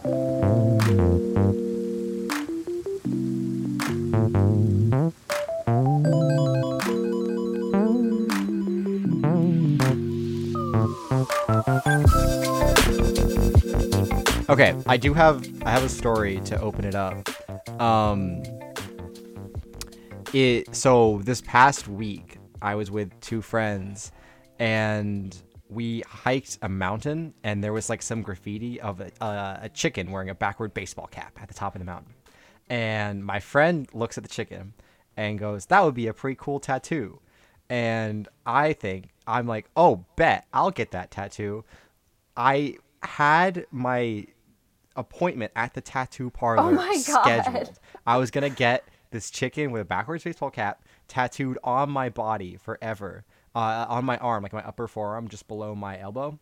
Okay, I do have I have a story to open it up. Um it so this past week I was with two friends and we hiked a mountain and there was like some graffiti of a, uh, a chicken wearing a backward baseball cap at the top of the mountain. And my friend looks at the chicken and goes, "That would be a pretty cool tattoo." And I think I'm like, "Oh, bet I'll get that tattoo." I had my appointment at the tattoo parlor Oh my God. scheduled. I was gonna get this chicken with a backwards baseball cap tattooed on my body forever, uh, on my arm, like my upper forearm, just below my elbow.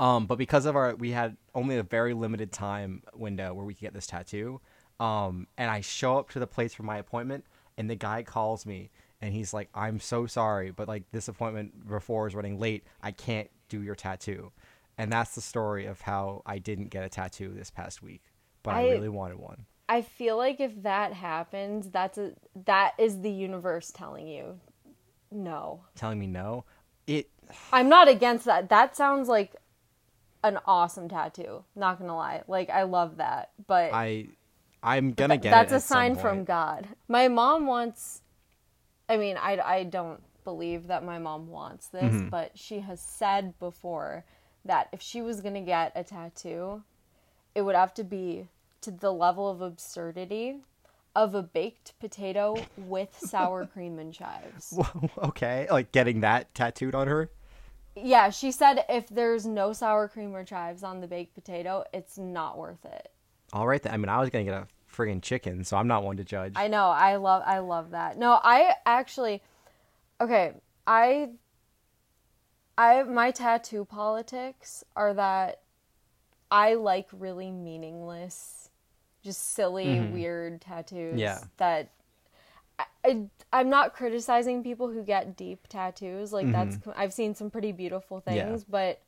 Um, but because of our, we had only a very limited time window where we could get this tattoo. Um, and I show up to the place for my appointment, and the guy calls me, and he's like, "I'm so sorry, but like this appointment before is running late. I can't do your tattoo." And that's the story of how I didn't get a tattoo this past week, but I, I- really wanted one. I feel like if that happens, that's a that is the universe telling you no. Telling me no, it I'm not against that. That sounds like an awesome tattoo. Not gonna lie, like I love that. But I, I'm gonna th- get. that's a sign from. God. My mom wants. I mean, I I don't believe that my mom wants this, Mm-hmm. but she has said before that if she was gonna get a tattoo, it would have to be to the level of absurdity of a baked potato with sour cream and chives. okay, like getting that tattooed on her. Yeah, she said if there's no sour cream or chives on the baked potato, it's not worth it. All right, then. I mean, I was gonna get a friggin' chicken, so I'm not one to judge. I know. I love I love that. No, I actually Okay, I I my tattoo politics are that I like really meaningless just silly weird tattoos Yeah. that I, I I'm not criticizing people who get deep tattoos like that's I've seen some pretty beautiful Yeah. things but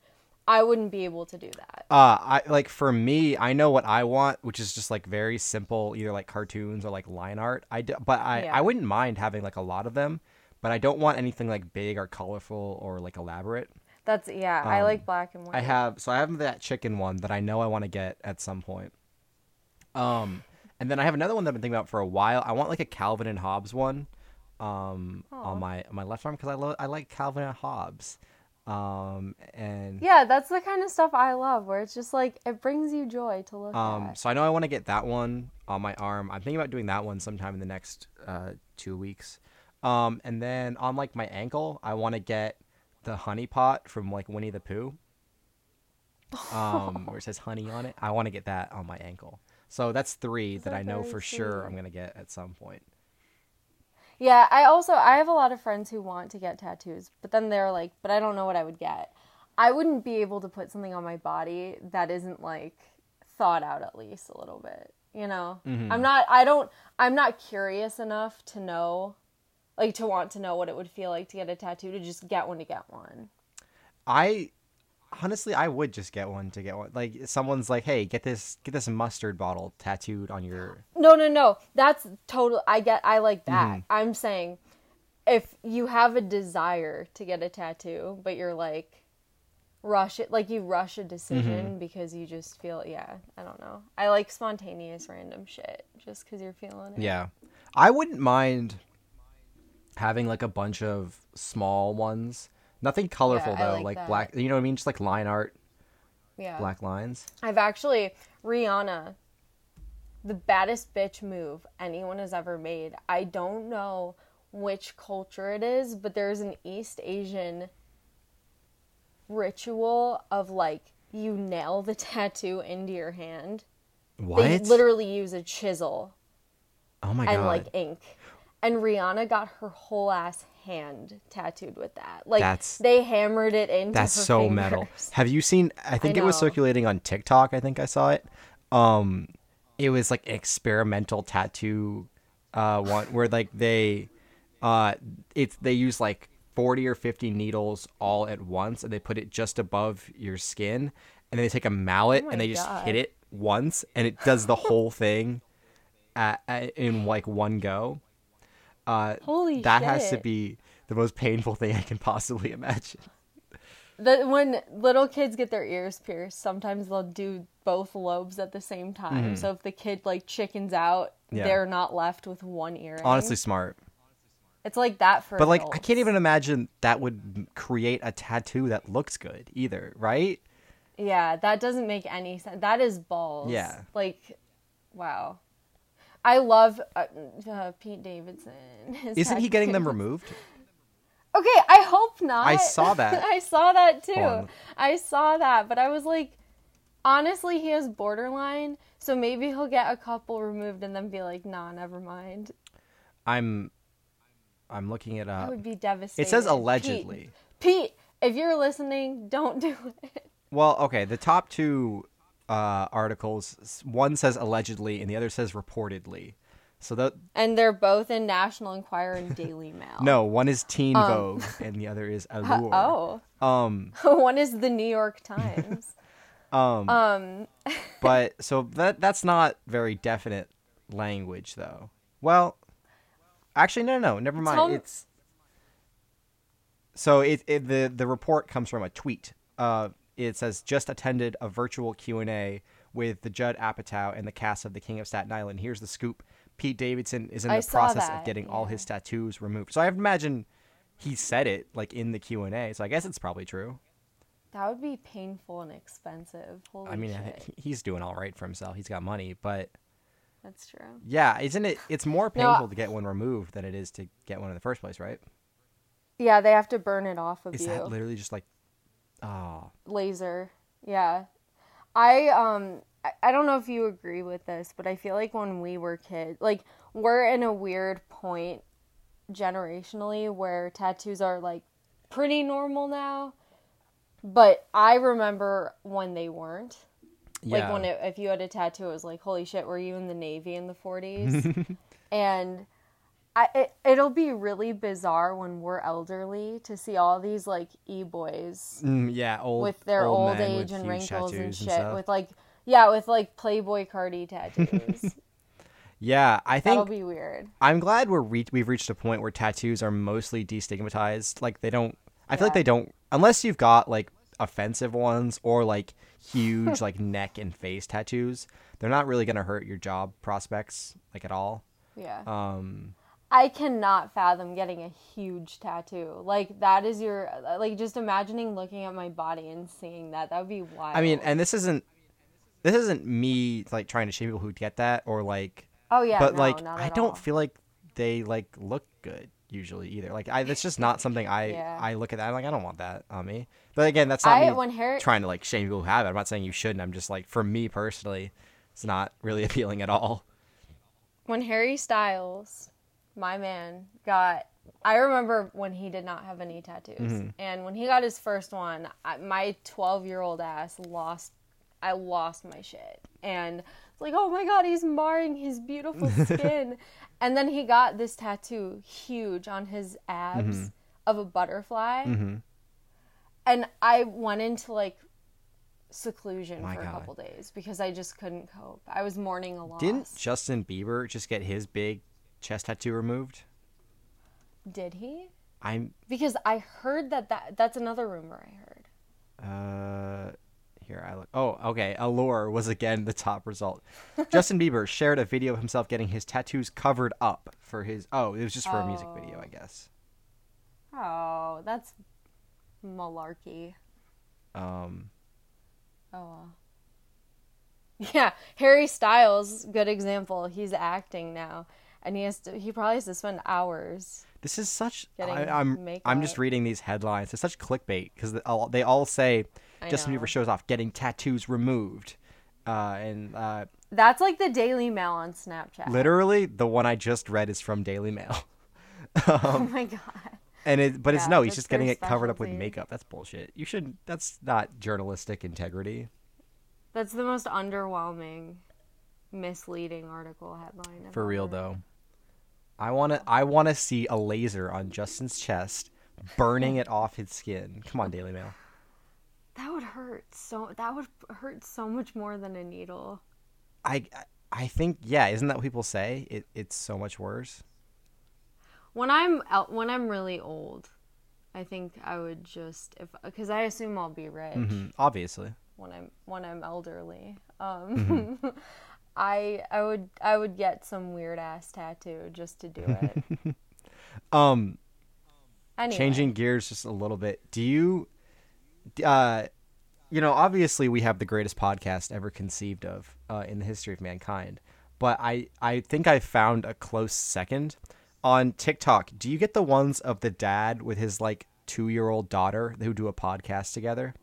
I wouldn't be able to do that. Uh, I like for me, I know what I want, which is just like very simple, either like cartoons or like line art. I do, but I Yeah. I wouldn't mind having like a lot of them, but I don't want anything like big or colorful or like elaborate. That's yeah, I like black and white. Um, I have so I have that chicken one that I know I want to get at some point. Um, and then I have another one that I've been thinking about for a while. I want like a Calvin and Hobbes one, um, on my on my left arm because I love I like Calvin and Hobbes. Um, and Yeah, that's the kind of stuff I love where it's just like it brings you joy to look Um, at. so I know I want to get that one on my arm. I'm thinking about doing that one sometime in the next uh, two weeks. Um, and then on like my ankle, I want to get the honey pot from like Winnie the Pooh. Um, where it says honey on it. I want to get that on my ankle. So that's three that are I know for sure. I'm gonna get at some point. Yeah, I also I have a lot of friends who want to get tattoos, but then they're like, but I don't know what I would get. I wouldn't be able to put something on my body that isn't like thought out at least a little bit. You know? Mm-hmm. I'm not I don't I'm not curious enough to know like to want to know what it would feel like to get a tattoo to just get one to get one. I honestly I would just get one to get one. Like someone's like, hey, get this get this mustard bottle tattooed on your No, no, no. That's total. I get. I like that. Mm-hmm. I'm saying, if you have a desire to get a tattoo, but you're like, rush it, like you rush a decision Mm-hmm. because you just feel. Yeah, I don't know. I like spontaneous random shit just because you're feeling it. Yeah. I wouldn't mind having like a bunch of small ones. Nothing colorful Yeah, though, like like, black, you know what I mean? Just like line art, yeah. black lines. I've actually Rihanna, the baddest bitch move anyone has ever made. I don't know which culture it is, but there's an East Asian ritual of like you nail the tattoo into your hand. What? They literally use a chisel oh my and god. And like ink. And Rihanna got her whole ass hand tattooed with that. Like That's- they hammered it into That's so fingers. metal. Have you seen I think it was circulating on TikTok, I think I saw it. Um it was like experimental tattoo uh one where like they uh it's they use like 40 or 50 needles all at once and they put it just above your skin and then they take a mallet Oh and they just hit it once, and it does the whole thing at, at, in like one go. Uh, Holy that has to be the most painful thing I can possibly imagine. The, when little kids get their ears pierced, sometimes they'll do both lobes at the same time. So if the kid like chickens out. Yeah. they're not left with one earring. Honestly, smart. it's like that for. But like, I can't even imagine that would create a tattoo that looks good either, right? Yeah, that doesn't make any sense. That is balls. Yeah. Like, wow. I love uh, uh, Pete Davidson. Isn't he getting them removed? Okay, I hope not. I saw that. I saw that too. I saw that, but I was like, honestly, he has borderline, so maybe he'll get a couple removed and then be like, nah, never mind. I'm, I'm looking it up. would be devastating. It says Pete- allegedly. Pete, if you're listening, don't do it. Well, okay. The top two uh, articles, one says allegedly, and the other says reportedly. So that And they're both in National Enquirer and Daily Mail. no, one is Teen Vogue, and the other is Allure. Oh, Um, one is the New York Times. um, um, but so that that's not very definite language, though. Well, actually, no, no, no never mind. Me- It's so it, it the the report comes from a tweet. Uh, it says just attended a virtual Q and A with the Judd Apatow and the cast of The King of Staten Island. Here's the scoop: Pete Davidson is in I the process of that, getting all his tattoos removed. So I have to imagine he said it like in the Q and A. So I guess it's probably true. that would be painful and expensive. Holy I mean, shit. he's doing all right for himself. He's got money, but That's true. Yeah, isn't it? It's more No, painful to get one removed than it is to get one in the first place, right? Yeah, they have to burn it off of Is you. that literally just like, oh, laser. Yeah. I um I, don't know if you agree with this, but I feel like when we were kids, like we're in a weird point generationally where tattoos are like pretty normal now. But I remember when they weren't. yeah. Like when it, if you had a tattoo, it was like, holy shit, were you in the Navy in the 40s? and I, it, it'll be really bizarre when we're elderly to see all these like e-boys Mm, yeah, old with their old, men age and wrinkles and shit stuff. with like yeah with like Playboi Carti tattoos yeah, I think that'll be weird I'm glad we're re- we've reached a point where tattoos are mostly destigmatized. Like they don't. I feel like they don't unless you've got like offensive ones or like huge like neck and face tattoos. They're not really gonna hurt your job prospects like at all. yeah Um, i cannot fathom getting a huge tattoo like that is your like just imagining looking at my body and seeing that that would be wild I mean, and this isn't this isn't me like trying to shame people who get that or like oh yeah but no, like I don't all. feel like they like look good usually either. Like I that's just not something I Yeah. I look at that I'm like I don't want that on me. But again, that's not I- me Harry- trying to like shame people who have it. I'm not saying you shouldn't. I'm just like for me personally, it's not really appealing at all. when harry styles my man got i remember when he did not have any tattoos. Mm-hmm. and when he got his first one I, my 12 year old ass lost i lost my shit. And it's like oh my god he's marring his beautiful skin. And then he got this tattoo huge on his abs Mm-hmm. of a butterfly. And i went into like seclusion My for a couple days because i just couldn't cope. I was mourning a lot. Didn't Justin Bieber just get his big chest tattoo removed? did he I'm Because I heard that, that that's another rumor I heard. Uh, here I look. Oh, okay. Allure was again the top result. Justin Bieber shared a video of himself getting his tattoos covered up for his. Oh, it was just for a music video, I guess. Oh, that's malarkey. Um, Oh well. Yeah, Harry Styles, good example. He's acting now, and he has to. He probably has to spend hours. this is such. Getting I, I'm. I'm just reading these headlines. It's such clickbait because they all, they all say I Justin know. Bieber shows off getting tattoos removed, uh, and uh, That's like the Daily Mail on Snapchat. literally the one I just read is from Daily Mail. oh my god. And it, but it's Yeah, no, he's just getting it covered up with makeup. That's bullshit. You should. That's not journalistic integrity. That's the most underwhelming, misleading article headline. For real ever- though. I want to I want to see a laser on Justin's chest burning it off his skin. Come on, Daily Mail. That would hurt so. That would hurt so much more than a needle. I I think yeah, isn't that what people say? It it's so much worse. When I'm out, when I'm really old, I think I would just if because I assume I'll be rich hmm Obviously. when I'm when I'm elderly. Um, I I would I would get some weird ass tattoo just to do it. Um Anyway, changing gears just a little bit. Do you uh you know, obviously we have the greatest podcast ever conceived of uh, in the history of mankind. But I I think I found a close second on TikTok. Do you get the ones of the dad with his like 2-year-old daughter who do a podcast together?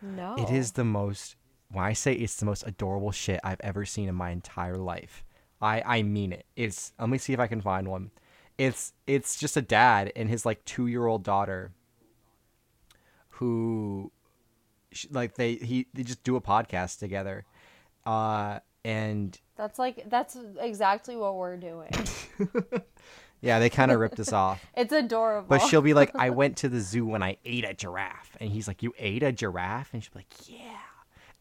no, It is the most when I say it's the most adorable shit I've ever seen in my entire life. I I mean it. It's let me see if I can find one. It's it's just a dad and his like 2-year-old daughter who like they he they just do a podcast together. Uh and That's like that's exactly what we're doing. yeah, they kind of ripped us off. It's adorable. But she'll be like, I went to the zoo and I ate a giraffe. And he's like, You ate a giraffe? And she'll be like, Yeah.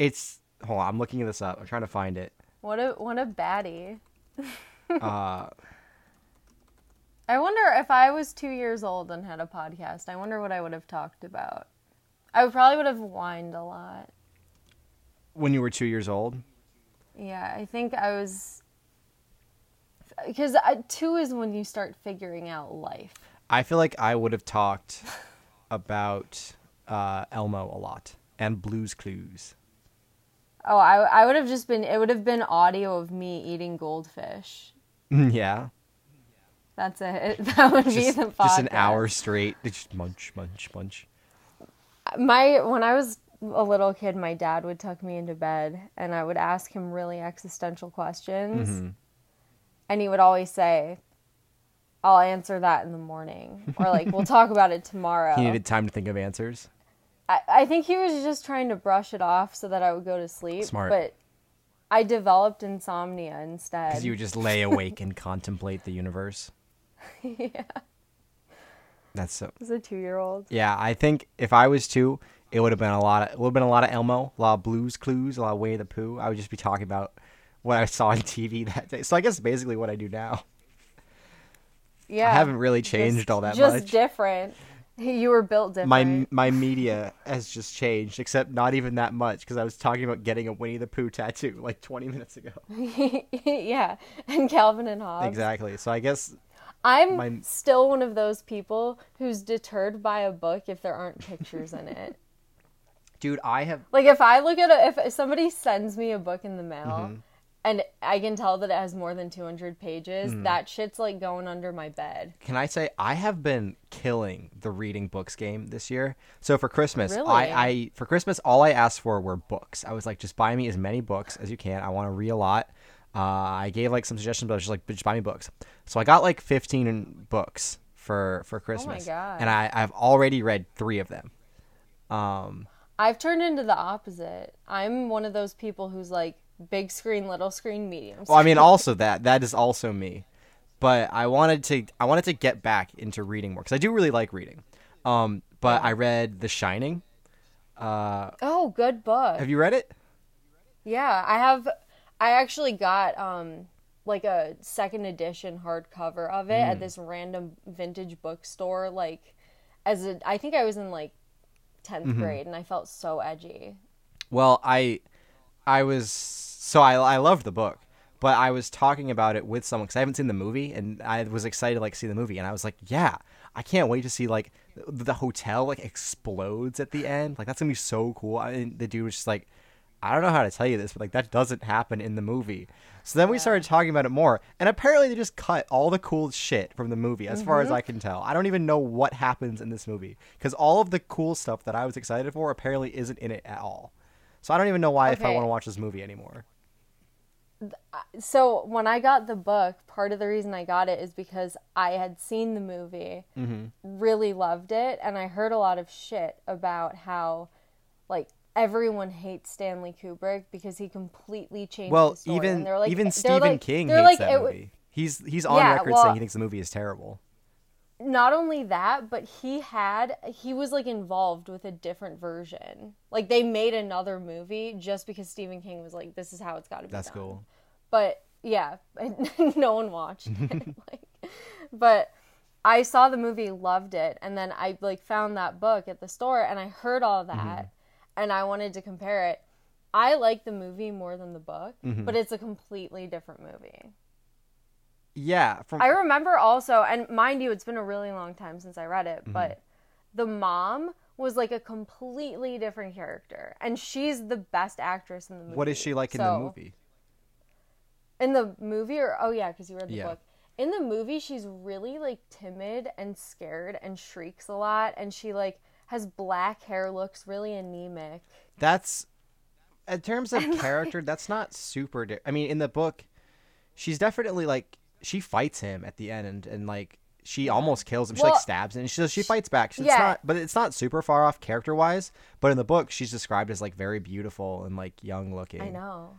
It's hold on, I'm looking this up. I'm trying to find it. what a what a baddie. Uh I wonder if I was two years old and had a podcast. I wonder what I would have talked about. I would probably would have whined a lot. when you were two years old. Yeah, I think I was because two is when you start figuring out life. I feel like I would have talked about uh, Elmo a lot and Blue's Clues. Oh, I I would have just been it would have been audio of me eating goldfish. yeah, That's it. That would be just, the podcast. just an hour straight. Just munch, munch, munch. My when I was a little kid, my dad would tuck me into bed and I would ask him really existential questions. Mm-hmm. And he would always say, I'll answer that in the morning. Or like, we'll talk about it tomorrow. He needed time to think of answers. I, I think he was just trying to brush it off so that I would go to sleep. Smart. But I developed insomnia instead. Because you would just lay awake and contemplate the universe. yeah. That's so. As a two year old. Yeah, I think if I was two, it would have been a lot. Of, it would have been a lot of Elmo, a lot of Blue's Clues, a lot of Winnie the Pooh. I would just be talking about what I saw on TV that day. So I guess basically what I do now. Yeah. I haven't really changed all that just much. Just different. You were built different. my my media has just changed, except not even that much because I was talking about getting a Winnie the Pooh tattoo like 20 minutes ago. yeah. And Calvin and Hobbes. exactly. So I guess I'm My- still one of those people who's deterred by a book if there aren't pictures in it. dude, I have Like if I look at it, if somebody sends me a book in the mail Mm-hmm. And I can tell that it has more than 200 pages, Mm. that shit's like going under my bed. can I say I have been killing the reading books game this year. So for Christmas, Really? I, I for Christmas all I asked for were books. I was like, just buy me as many books as you can. I want to read a lot. Uh, I gave like some suggestions, but I was just like, just buy me books. So I got like 15 books for for Christmas, God. and I I've already read three of them. Um, I've turned into the opposite. I'm one of those people who's like big screen, little screen, medium. Well, I mean, also that that is also me, but I wanted to I wanted to get back into reading more because I do really like reading. Um, but I read The Shining. Uh, oh, good book. have you read it? Yeah, I have. I actually got um like a second edition hardcover of it Mm. at this random vintage bookstore. Like, as a, I think I was in like 10th Mm-hmm. grade, and I felt so edgy. Well, I I was so I I loved the book, but I was talking about it with someone because I haven't seen the movie, and I was excited to like see the movie, and I was like, yeah, I can't wait to see like the, the hotel like explodes at the end. Like that's gonna be so cool. I, and the dude was just like, I don't know how to tell you this, but like that doesn't happen in the movie. So then we started talking about it more, and apparently they just cut all the cool shit from the movie, as far as mm-hmm. I can tell. I don't even know what happens in this movie because all of the cool stuff that I was excited for apparently isn't in it at all. So I don't even know why if I want to watch this movie anymore. So when I got the book, part of the reason I got it is because I had seen the movie, Mm-hmm. really loved it, and I heard a lot of shit about how, like, everyone hates Stanley Kubrick because he completely changed. Well, even and they're like, even Stephen like- King hates like, that it w- movie. He's he's on Yeah, record well- saying he thinks the movie is terrible. Not only that, but he had he was like involved with a different version. Like they made another movie just because Stephen King was like, "This is how it's got to be." That's done. cool. But yeah, no one watched it. like, but I saw the movie, loved it, and then I like found that book at the store, and I heard all that, Mm-hmm. and I wanted to compare it. I like the movie more than the book, Mm-hmm. but it's a completely different movie. Yeah, from I remember also, and mind you, it's been a really long time since I read Mm-hmm. it, but the mom was like a completely different character, and she's the best actress in the movie. what is she like in the movie? In the movie, or oh yeah, because you read the Yeah. book. In the movie, she's really like timid and scared and shrieks a lot, and she like has black hair, looks really anemic. That's in terms of character, that's not super. Di- I mean, in the book, she's definitely like she fights him at the end, and, and like she almost kills him. She Well, like stabs him, and she she fights back. It's yeah. not, but it's not super far off character wise. But in the book, she's described as like very beautiful and like young looking. I know.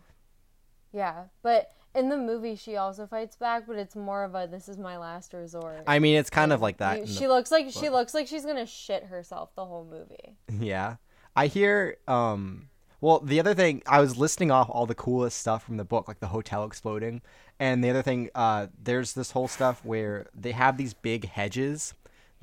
Yeah, but in the movie, she also fights back, but it's more of a "this is my last resort." I mean, it's kind of like that. You- she looks like she looks like she's gonna shit herself the whole movie. Yeah. I hear um well the other thing I was listing off all the coolest stuff from the book like the hotel exploding and the other thing uh there's this whole stuff where they have these big hedges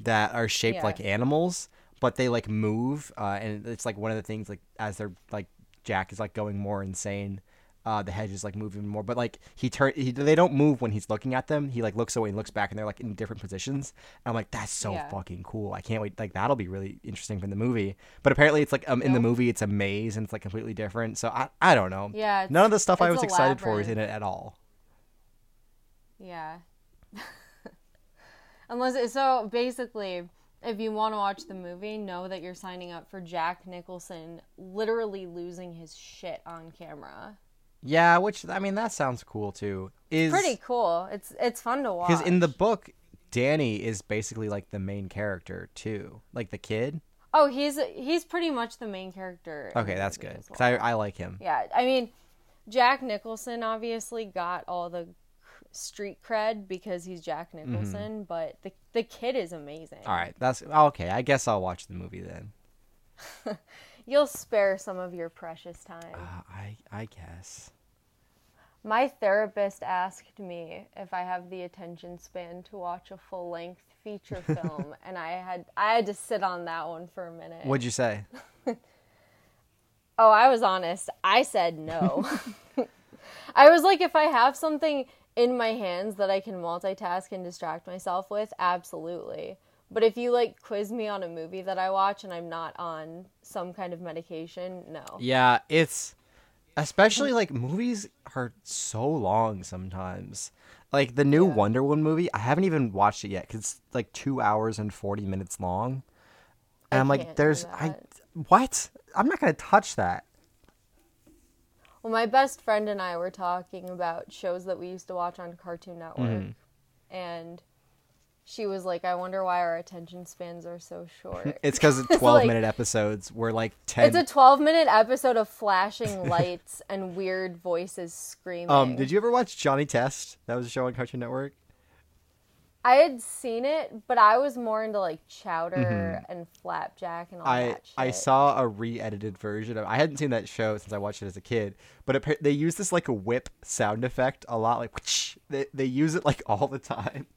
that are shaped Yeah. like animals but they like move uh and it's like one of the things like as they're like Jack is like going more insane uh, the hedges like move even more, but like he turn he, they don't move when he's looking at them. He like looks away and looks back, and they're like in different positions. And I'm like, that's so Yeah. fucking cool. I can't wait. Like that'll be really interesting from the movie. But apparently, it's like um in the movie, it's a maze and it's like completely different. So I I don't know. Yeah, none of the stuff I was excited for is in it at all. Yeah. Unless it, so, basically, if you want to watch the movie, know that you're signing up for Jack Nicholson literally losing his shit on camera. Yeah, which I mean that sounds cool too. Is Pretty cool. It's it's fun to watch. because in the book, Danny is basically like the main character too, like the kid. oh, he's he's pretty much the main character. Okay, that's good as because. I I like him. Yeah, I mean, Jack Nicholson obviously got all the street cred because he's Jack Mm-hmm. Nicholson, but the the kid is amazing. All right, that's okay. I guess I'll watch the movie then. You'll spare some of your precious time. Uh, I I guess. My therapist asked me if I have the attention span to watch a full length feature film, and I had I had to sit on that one for a minute. What'd you say? Oh, I was honest. I said no. I was like, if I have something in my hands that I can multitask and distract myself with, absolutely. But if you like quiz me on a movie that I watch and I'm not on some kind of medication, no. Yeah, it's especially like movies are so long sometimes. Like the new Yeah. Wonder Woman movie, I haven't even watched it yet because it's like two hours and forty minutes long. And I I'm like, there's I what? I'm not gonna touch that. Well, my best friend and I were talking about shows that we used to watch on Cartoon Network, Mm-hmm. and she was like, "I wonder why our attention spans are so short." It's because It's 12 like- minute episodes were like 10. It's a 12 minute episode of flashing lights and weird voices screaming. um, did you ever watch Johnny Test? That was a show on Cartoon Network. I had seen it, but I was more into like Chowder and Flapjack and all Mm-hmm. I that shit. I saw a re-edited version of. I hadn't seen that show since I watched it as a kid, but appar- they use this like a whip sound effect a lot. Like they they use it like all the time,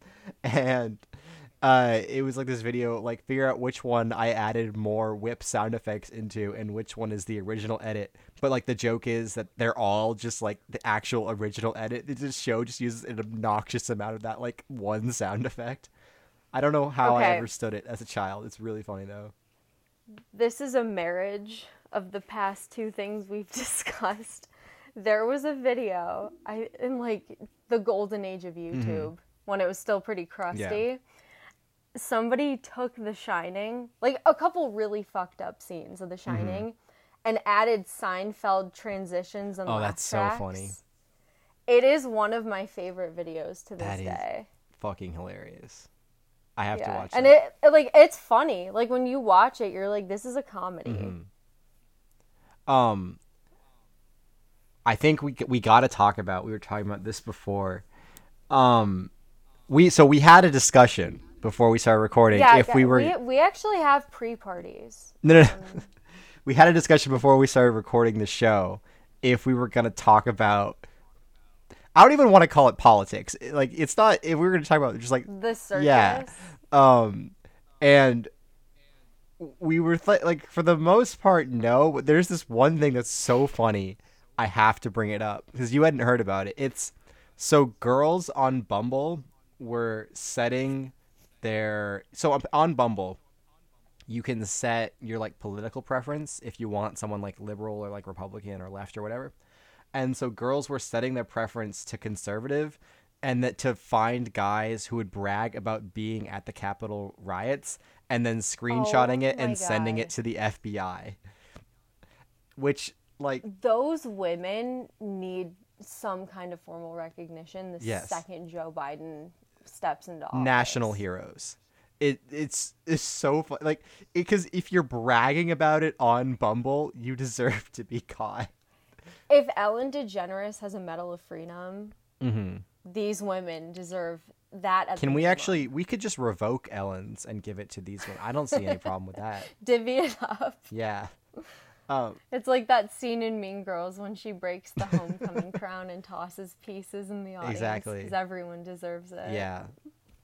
and uh, it was like this video like figure out which one I added more whip sound effects into and which one is the original edit. But like the joke is that they're all just like the actual original edit. This show just uses an obnoxious amount of that like one sound effect. I don't know how I Okay. understood it as a child. It's really funny though. this is a marriage of the past two things we've discussed. There was a video I in like the golden age of YouTube when it was still pretty crusty. Somebody took The Shining, like a couple really fucked up scenes of The Shining, and added Seinfeld transitions and Oh, that's so funny. It is one of my favorite videos to this That day. fucking hilarious. I have to Yeah, watch and that. it like it's funny. Like when you watch it, you're like, "This is a comedy." Mm-hmm. Um, I think we we got to talk about. We were talking about this before. Um, we so we had a discussion before we started recording Yeah, if we were we, we actually have pre-parties. no, no, no. we had a discussion before we started recording the show if we were going to talk about I don't even want to call it politics. Like it's not if we were going to talk about just like The circus. Yeah. um and we were th- like for the most part no, but there's this one thing that's so funny. I have to bring it up because you hadn't heard about it. It's so girls on Bumble were setting their so on- Bumble you can set your like political preference if you want someone like liberal or like republican or left or whatever. And so girls were setting their preference to conservative and that to find guys who would brag about being at the capitol riots and then screenshotting oh it Oh my and sending it to the fbi which like Those women need some kind of formal recognition the Yes. second Joe Biden steps into office. national heroes. It it's it's so fun. Like because if you're bragging about it on Bumble, you deserve to be caught. If Ellen DeGeneres has a Medal of Freedom, Mm-hmm. these women deserve that. Can we actually? We could just revoke Ellen's and give it to these women. I don't see any problem with that. divvy it up? Yeah. Um, It's like that scene in Mean Girls when she breaks the homecoming crown and tosses pieces in the audience. Exactly. Because everyone deserves it. yeah.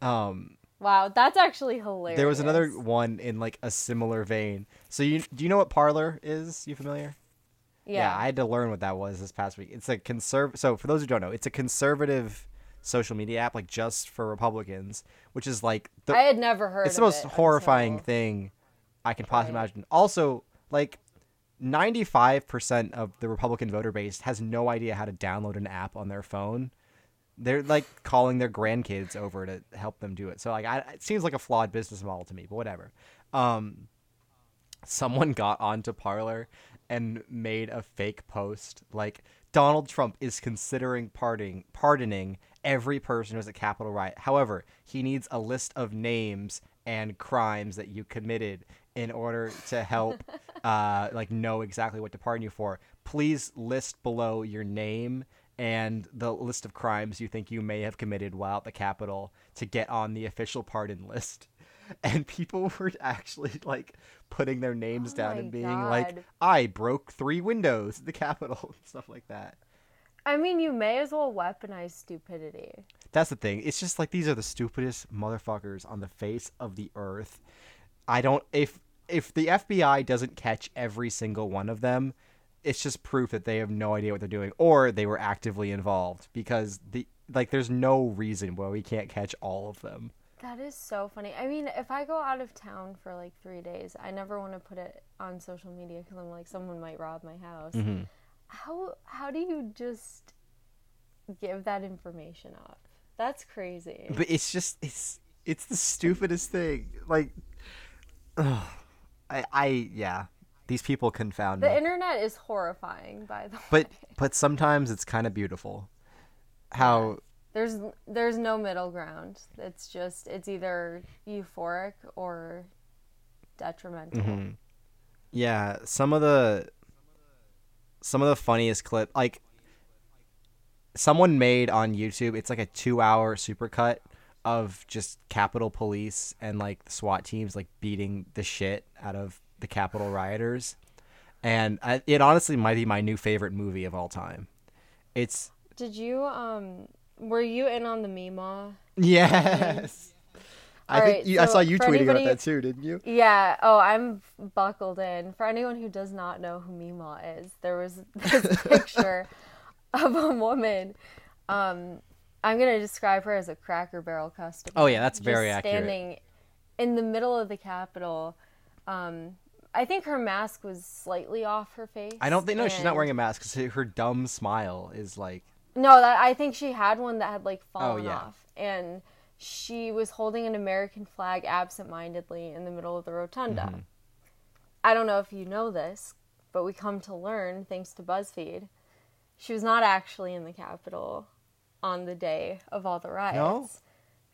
Um, Wow, that's actually hilarious. there was another one in like a similar vein. So you do you know what Parler is? You familiar? Yeah. I had to learn what that was this past week. It's a conserv. So for those who don't know, it's a conservative social media app, like just for Republicans, which is like the, I had never heard it's the most it horrifying thing I can possibly Right. imagine. Also, like. 95% of the Republican voter base has no idea how to download an app on their phone. They're like calling their grandkids over to help them do it. So like I, it seems like a flawed business model to me, but whatever. Um someone got onto Parler and made a fake post like Donald Trump is considering pardoning pardoning every person who was at Capitol riot. However, he needs a list of names and crimes that you committed in order to help uh, like know exactly what to pardon you for. Please list below your name and the list of crimes you think you may have committed while at the Capitol to get on the official pardon list. And people were actually like putting their names Oh down and being like, I broke three windows at the Capitol, and stuff like that. I mean, you may as well weaponize stupidity. That's the thing. It's just like these are the stupidest motherfuckers on the face of the earth. I don't if if the FBI doesn't catch every single one of them, it's just proof that they have no idea what they're doing or they were actively involved because the like there's no reason why we can't catch all of them. That is so funny. I mean, if I go out of town for like three days, I never want to put it on social media because I'm like, someone might rob my house. Mm-hmm. How how do you just give that information up? That's crazy. But it's just it's it's the stupidest thing. Like ugh, I I yeah. These people confound me. The me. internet is horrifying, by the way. But but sometimes it's kind of beautiful. How There's there's no middle ground. It's just it's either euphoric or detrimental. Mhm. Yeah, some of the some of the funniest clip like someone made on YouTube, it's like a 2-hour supercut of just Capitol Police and like the SWAT teams like beating the shit out of the Capitol rioters. And I, it honestly might be my new favorite movie of all time. It's Did you um were you in on the Mima? yes. I All think right, you, I saw you tweeting anybody- about that too, didn't you? Yeah. Oh, I'm buckled in. For anyone who does not know who Mima is, there was this picture of a woman. Um, I'm gonna describe her as a Cracker Barrel customer. Oh, yeah, that's very accurate. Standing in the middle of the Capitol. Um, I think her mask was slightly off her face. I don't think no, she's not wearing a mask cuz her dumb smile is like No, that I think she had one that had like fallen Oh, yeah. off, and she was holding an American flag absentmindedly in the middle of the rotunda. Mm-hmm. I don't know if you know this, but we come to learn thanks to BuzzFeed, she was not actually in the Capitol on the day of all the riots.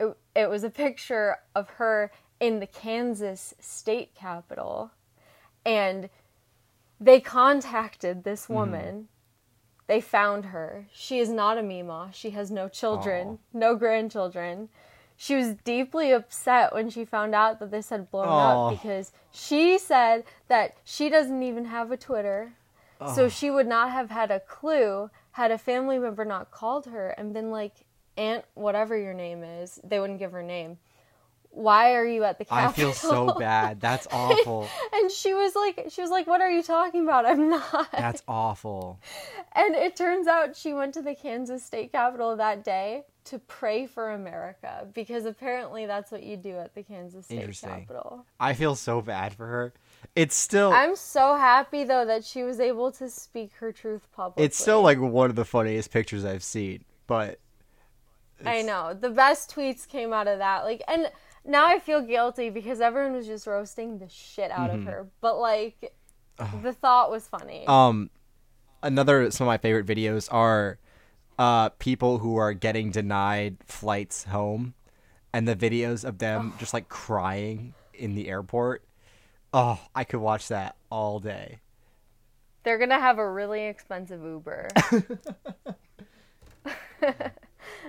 It, it was a picture of her in the Kansas state capitol, and they contacted this Mm-hmm. woman. They found her. She is not a Mima. She has no children, no grandchildren. she was deeply upset when she found out that this had blown Aw. up because she said that she doesn't even have a Twitter. So she would not have had a clue had a family member not called her and been like, Aunt, whatever your name is, they wouldn't give her name. Why are you at the I Capitol? feel so bad. That's awful. And she was like, she was like, what are you talking about? I'm not. That's awful. And it turns out she went to the Kansas State Capitol that day to pray for America because apparently that's what you do at the Kansas State Interesting. Capitol. I feel so bad for her. It's still I'm so happy though that she was able to speak her truth publicly. it's still like one of the funniest pictures I've seen. But I know. The best tweets came out of that. Like and now I feel guilty because everyone was just roasting the shit out Mm-hmm. of her. But like the thought was funny. Um, another some of my favorite videos are uh people who are getting denied flights home, and the videos of them just like crying in the airport. Oh, I could watch that all day. They're gonna have a really expensive Uber.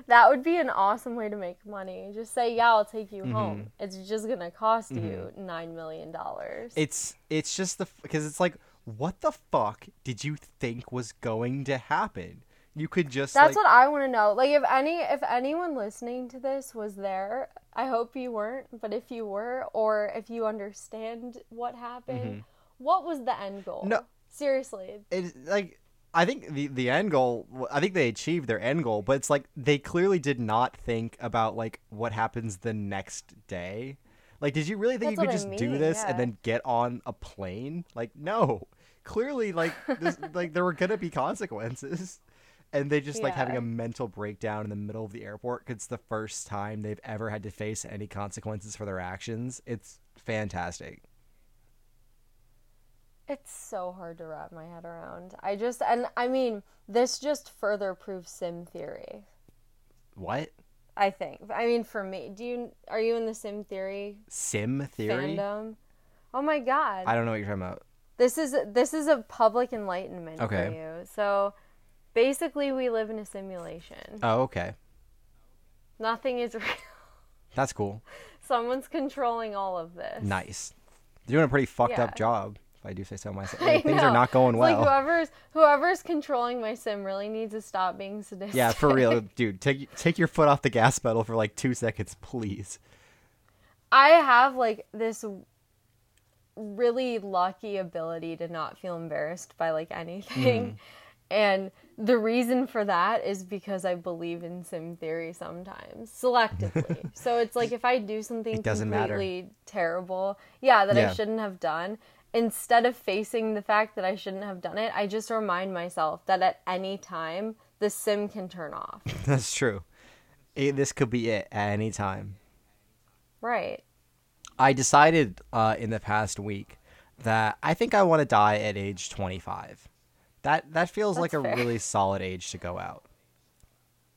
that would be an awesome way to make money. Just say, "Yeah, I'll take you Mm-hmm. home." It's just gonna cost you nine million dollars. It's it's just the because it's like what the fuck did you think was going to happen? You could just That's like, what I want to know. Like, if any, if anyone listening to this was there, I hope you weren't. But if you were, or if you understand what happened, what was the end goal? Mm-hmm. No. seriously. it's like I think the the end goal. I think they achieved their end goal, but it's like they clearly did not think about like what happens the next day. Like, did you really think That's you could I just do this yeah. and then get on a plane? Like, no. Clearly, like, this, like there were gonna be consequences, and they just like having a mental breakdown in the middle of the airport 'cause it's the first time they've ever had to face any consequences for their actions. It's fantastic. It's so hard to wrap my head around. I just, and I mean, this just further proves sim theory. What I think. I mean, for me, do you are you in the sim theory sim theory? fandom? Oh my god. I don't know what you're talking about. This is this is a public enlightenment Okay. for you. So basically we live in a simulation. Oh, okay. Nothing is real. That's cool. Someone's controlling all of this. Nice. You're doing a pretty fucked Yeah. up job, if I do say so myself. I Things know. are not going It's well. Like whoever's whoever's controlling my sim really needs to stop being sadistic. yeah, for real, dude. Take take your foot off the gas pedal for like two seconds, please. I have like this really lucky ability to not feel embarrassed by like anything. Mm. And the reason for that is because I believe in sim theory sometimes, selectively. so it's like if I do something doesn't matter. completely terrible, yeah, that Yeah. I shouldn't have done, instead of facing the fact that I shouldn't have done it, I just remind myself that at any time the sim can turn off. That's true. It, this could be it at any time. right. I decided uh, in the past week that I think I want to die at age 25. That that feels like a fair. really solid age to go out.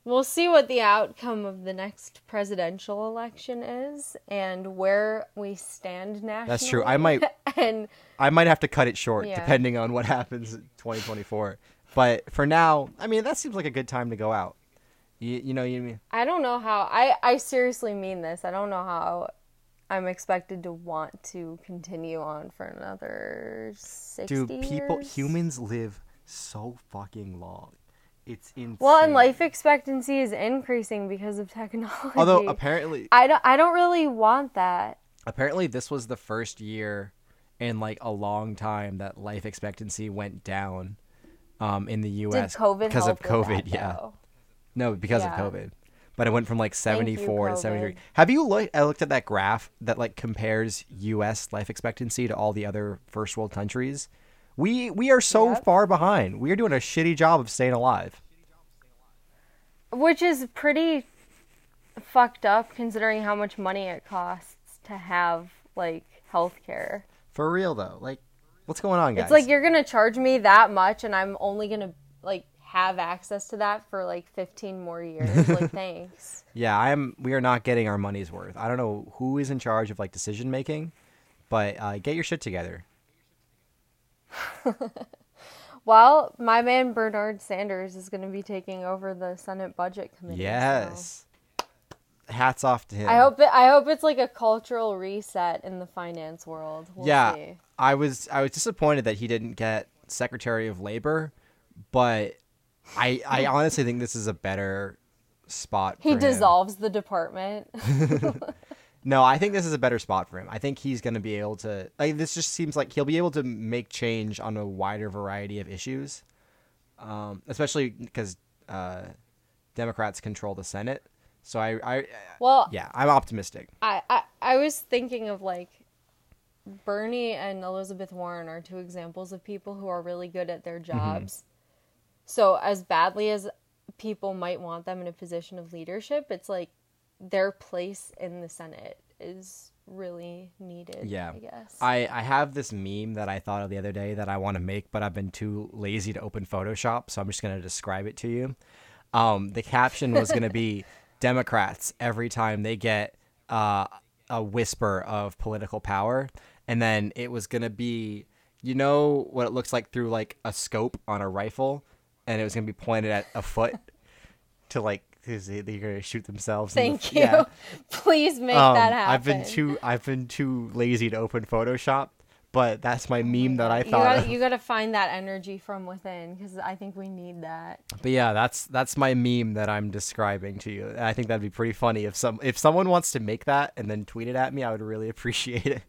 We'll see what the outcome of the next presidential election is and where we stand nationally. That's true. I might and I might have to cut it short Yeah. depending on what happens in 2024. But for now, I mean, that seems like a good time to go out. You, you know, you mean I don't know how I I seriously mean this. I don't know how I'm expected to want to continue on for another 60 dude, people years. humans live so fucking long. It's insane. Well, and life expectancy is increasing because of technology. Although apparently I don't I don't really want that. apparently this was the first year in like a long time that life expectancy went down um in the US COVID because of COVID, that, yeah. though? No, because Yeah. of COVID. But it went from like Thank you, 74 to 73. Have you looked I looked at that graph that like compares US life expectancy to all the other first world countries? We we are so Yep. far behind. We are doing a shitty job of staying alive. Which is pretty fucked up considering how much money it costs to have like healthcare. For real though. Like what's going on, guys? It's like you're going to charge me that much and I'm only going to like have access to that for like 15 more years. like thanks. Yeah, I am. We are not getting our money's worth. I don't know who is in charge of like decision making, but uh, get your shit together. Well, my man Bernard Sanders is going to be taking over the Senate Budget Committee. so- Yes, hats off to him. I hope it, I hope it's like a cultural reset in the finance world. We'll yeah, see. I was I was disappointed that he didn't get Secretary of Labor, but I I honestly think this is a better spot. He for him. dissolves the department. No, I think this is a better spot for him. I think he's going to be able to. Like, this just seems like he'll be able to make change on a wider variety of issues, um, especially because uh, Democrats control the Senate. So I, I, well, yeah, I'm optimistic. I, I I was thinking of like Bernie and Elizabeth Warren are two examples of people who are really good at their jobs. So as badly as people might want them in a position of leadership, it's like their place in the Senate is really needed. Yeah. I guess. I, I have this meme that I thought of the other day that I want to make, but I've been too lazy to open Photoshop, so I'm just going to describe it to you. Um, the caption was going to be Democrats every time they get uh, a whisper of political power, and then it was going to be, you know, what it looks like through like a scope on a rifle, and it was going to be pointed at a foot to like because they're going to shoot themselves. in the- Thank you. yeah. Please make Um, that happen. I've been too I've been too lazy to open Photoshop, but that's my meme that I you thought. gotta, of. you gotta find that energy from within because I think we need that. But yeah, that's that's my meme that I'm describing to you. I think that'd be pretty funny if some if someone wants to make that and then tweet it at me, I would really appreciate it.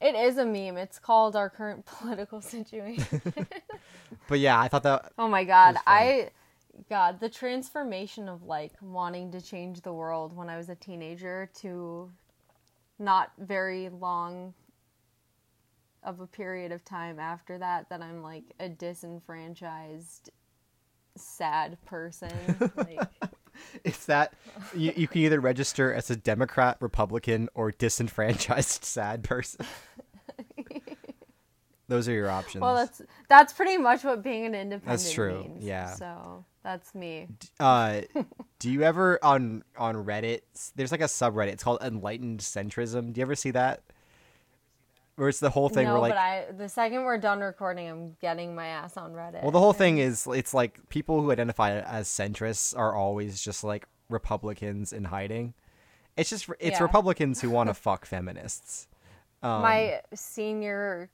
It is a meme. It's called our current political situation. But yeah, I thought that Oh my god. I god, the transformation of like wanting to change the world when I was a teenager to not very long of a period of time after that that I'm like a disenfranchised sad person. like it's that you, you can either register as a Democrat, Republican, or disenfranchised sad person. Those are your options. well that's that's pretty much what being an independent That's true, means. yeah. So that's me. uh, do you ever on on Reddit? There's like a subreddit. It's called Enlightened Centrism. Do you ever see that? Where it's the whole thing no, where like but I the second we're done recording, I'm getting my ass on Reddit. Well, the whole thing is it's like people who identify as centrists are always just like Republicans in hiding. It's just it's Yeah. Republicans who want to fuck feminists. Um, my senior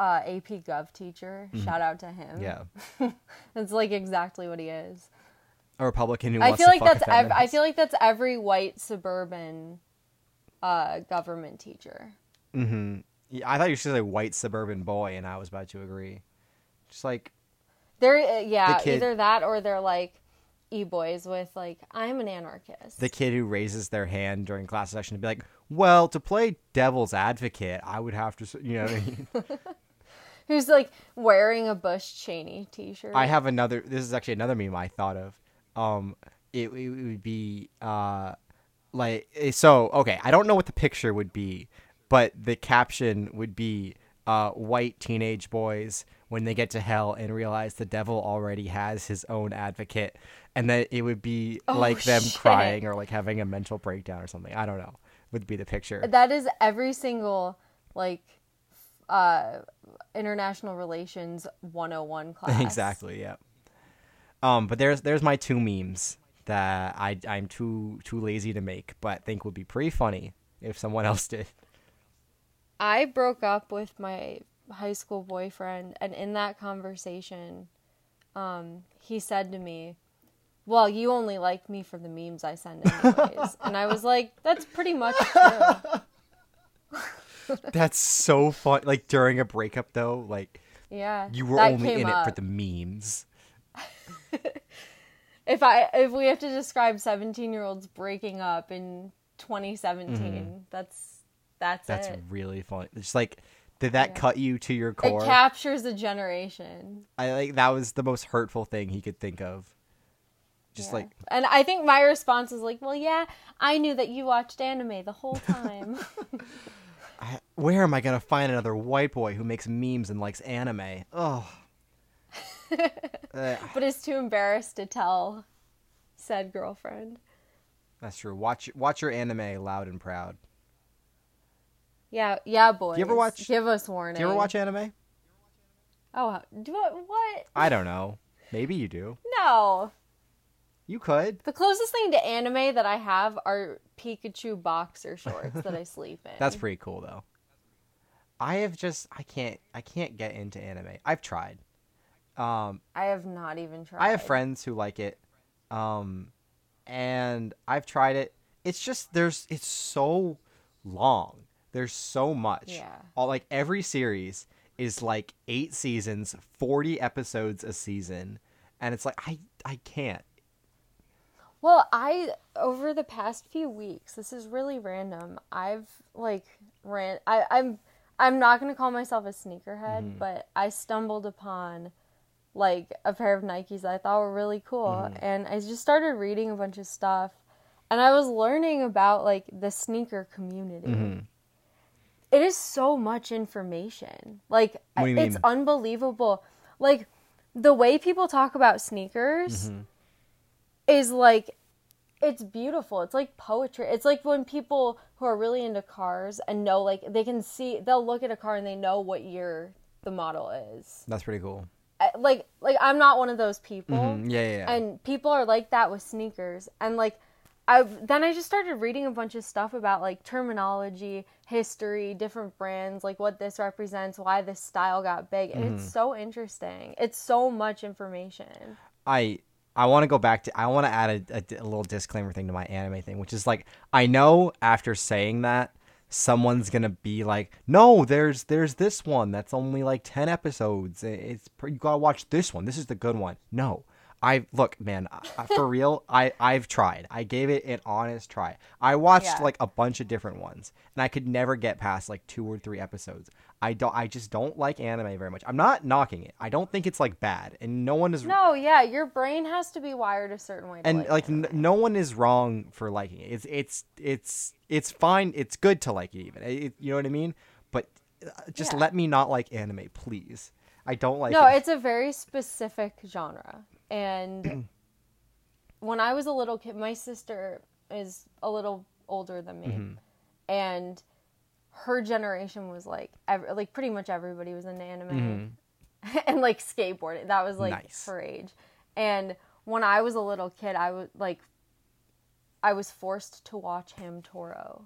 uh, AP Gov teacher, shout out to him. Mm-hmm. yeah, It's like exactly what he is. a Republican who I feel like that's ev- I feel like that's every white suburban uh, government teacher. Mm-hmm. Yeah, I thought you were say white suburban boy, and I was about to agree. Just like They're uh, yeah, kid- either that or they're like e boys with like I'm an anarchist. the kid who raises their hand during class session to be like, "Well, to play devil's advocate, I would have to," you know. What I mean? Who's like wearing a Bush Cheney T-shirt. I have another. This is actually another meme I thought of. Um, it, it would be uh, like eh, so. Okay, I don't know what the picture would be, but the caption would be uh, white teenage boys when they get to hell and realize the devil already has his own advocate, and then it would be Oh, like them shit. crying or like having a mental breakdown or something. I don't know. Would be the picture. That is every single like uh international relations 101 class. exactly yeah um but there's there's my two memes that i i'm too too lazy to make but think would be pretty funny if someone else did I broke up with my high school boyfriend and in that conversation um he said to me, "Well, you only like me for the memes I send anyways." and I was like, "That's pretty much true." that's so fun like during a breakup though like Yeah. you were only in it for the memes If I if we have to describe 17-year-olds breaking up in 2017, that's that's, Mm-hmm. that's it. really fun it's like did that Yeah. cut you to your core? It captures a generation. i like that was the most hurtful thing he could think of just Yeah. like and I think my response is like, well, yeah, I knew that you watched anime the whole time. I, where am i gonna find another white boy who makes memes and likes anime oh Uh, but is too embarrassed to tell said girlfriend. That's true. Watch watch your anime loud and proud. Yeah, yeah, boys. ever watch- Give us warning. Do you ever watch anime? Oh, do I, what? I don't know. Maybe you do. No. You could. The closest thing to anime that I have are Pikachu boxer shorts that I sleep in. That's pretty cool though. I have just I can't I can't get into anime. I've tried. Um, I have not even tried. I have friends who like it, um, and I've tried it. It's just there's it's so long. There's so much. Yeah. All like every series is like eight seasons, forty episodes a season, and it's like I I can't. Well, I over the past few weeks, this is really random. I've like ran. I, I'm I'm not gonna call myself a sneakerhead, Mm-hmm. but I stumbled upon like a pair of Nikes that I thought were really cool, Mm-hmm. and I just started reading a bunch of stuff, and I was learning about like the sneaker community. Mm-hmm. It is so much information. Like What do you it's mean? unbelievable. Like the way people talk about sneakers Mm-hmm. Is like it's beautiful. It's like poetry. It's like when people who are really into cars and know like they can see they'll look at a car and they know what year the model is. That's pretty cool. Like like I'm not one of those people. Mm, yeah, yeah, yeah. And people are like that with sneakers and like I then I just started reading a bunch of stuff about like terminology, history, different brands, like what this represents, why this style got big. And Mm-hmm. it's so interesting. It's so much information. I I want to go back to I want to add a, a a little disclaimer thing to my anime thing, which is like I know after saying that someone's gonna be like, no, there's there's this one that's only like ten episodes. It's you gotta watch this one. This is the good one. No. I look, man, I, for real. I I've tried. I gave it an honest try. I watched Yeah. like a bunch of different ones, and I could never get past like two or three episodes. I don't. I just don't like anime very much. I'm not knocking it. I don't think it's like bad, and no one is No, yeah, your brain has to be wired a certain way. To and like, n- no one is wrong for liking it. It's it's it's it's fine. It's good to like it even. It, you know what I mean? But uh, just Yeah. let me not like anime, please. I don't like no, it. it's a very specific genre. And when I was a little kid, my sister is a little older than me, Mm-hmm. and her generation was like, ev- like pretty much everybody was into anime and like skateboarding. That was like Mm-hmm. Nice. her age. And when I was a little kid, I was like, I was forced to watch Hamtaro,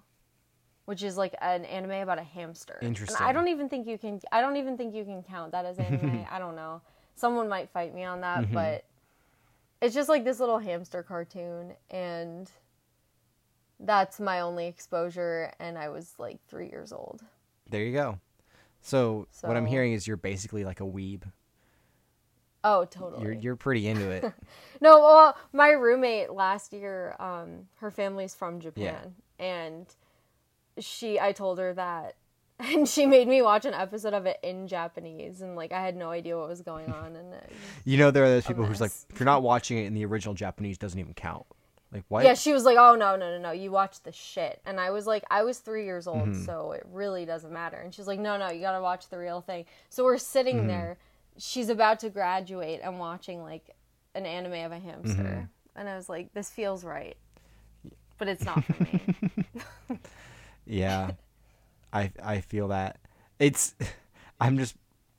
which is like an anime about a hamster. And Interesting. I don't even think you can. I don't even think you can count that as anime. I don't know. Someone might fight me on Mm-hmm. that, but it's just like this little hamster cartoon, and that's my only exposure. And I was like three years old. there you go. So, what I'm hearing is you're basically like a weeb. Oh, totally. You're you're pretty into it. No, well, my roommate last year, um, her family's from Japan, and she, I told her that, and she made me watch an episode of it in Japanese, and like I had no idea what was going on, and it, you know there are those people who's like, if you're not watching it in the original Japanese, doesn't even count. Like what? yeah, she was like, "Oh no, no, no, no, you watch the shit," and I was like, I was three years old, Mm-hmm. so it really doesn't matter, and she's like, "No, no, you gotta watch the real thing." So we're sitting Mm-hmm. there, she's about to graduate, and watching like an anime of a hamster, Mm-hmm. and I was like, "This feels right." But it's not for me. Yeah, I I feel that it's. I'm just.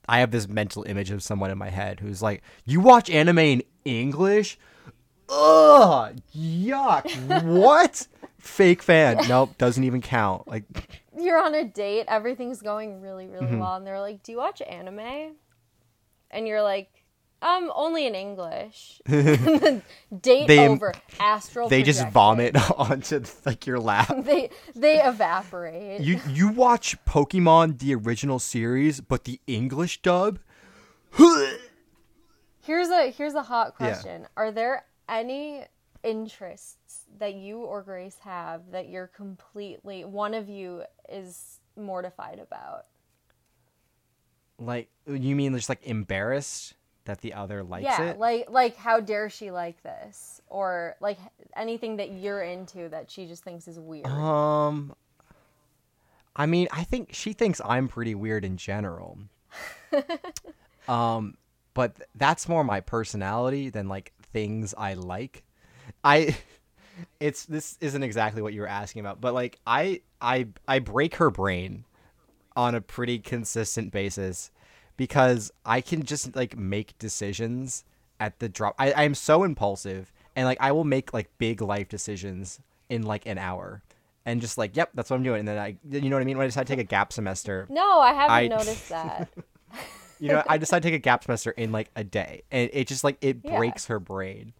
I have this mental image of someone in my head who's like, "You watch anime in English? Ugh, yuck! what? Fake fan? Nope, doesn't even count. Like, you're on a date, everything's going really, really Mm-hmm. well, and they're like, "Do you watch anime?" And you're like, "Um, only in English." date They- over. Astral. they just vomit onto like your lap. They they evaporate. You you watch Pokemon the original series, but the English dub? Here's a here's a hot Yeah. question. Are there any interests that you or Grace have that you're completely one of you is mortified about? Like, you mean just like embarrassed that the other likes yeah, it? like like how dare she like this? Or like anything that you're into that she just thinks is weird. Um, I mean, I think she thinks I'm pretty weird in general. um, but that's more my personality than like things I like. I, it's this isn't exactly what you were asking about, but like I I I break her brain on a pretty consistent basis because I can just like make decisions at the drop. I I'm so impulsive. and like I will make like big life decisions in like an hour, and just like, yep, that's what I'm doing. And then I, you know what I mean? When I decide to take a gap semester, No, I haven't I- noticed that. you know, I decide to take a gap semester in like a day, and it just like it Yeah. breaks her brain.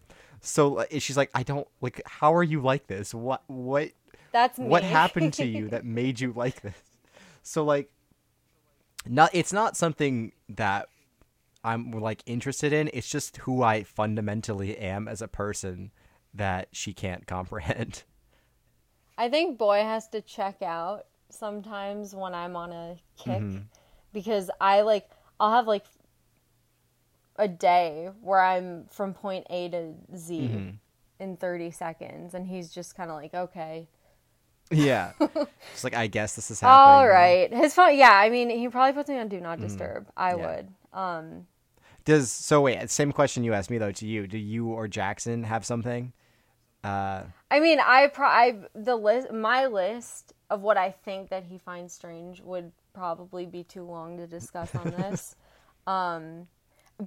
So like, she's like, I don't like. How are you like this? What what That's me. what happened to you that made you like this? So like, not it's not something that I'm like interested in. It's just who I fundamentally am as a person that she can't comprehend. I think boy has to check out sometimes when I'm on a kick Mm-hmm. because I like I'll have like a day where I'm from point A to Z Mm-hmm. in 30 seconds and he's just kind of like okay. Yeah, just like I guess this is happening. All right. His phone yeah, I mean he probably puts me on do not disturb. I Mm-hmm. Yeah. would. Um Does so wait? Same question you asked me though to you. Do you or Jackson have something? Uh, I mean, I, pro- I the list, my list of what I think that he finds strange would probably be too long to discuss on this. um,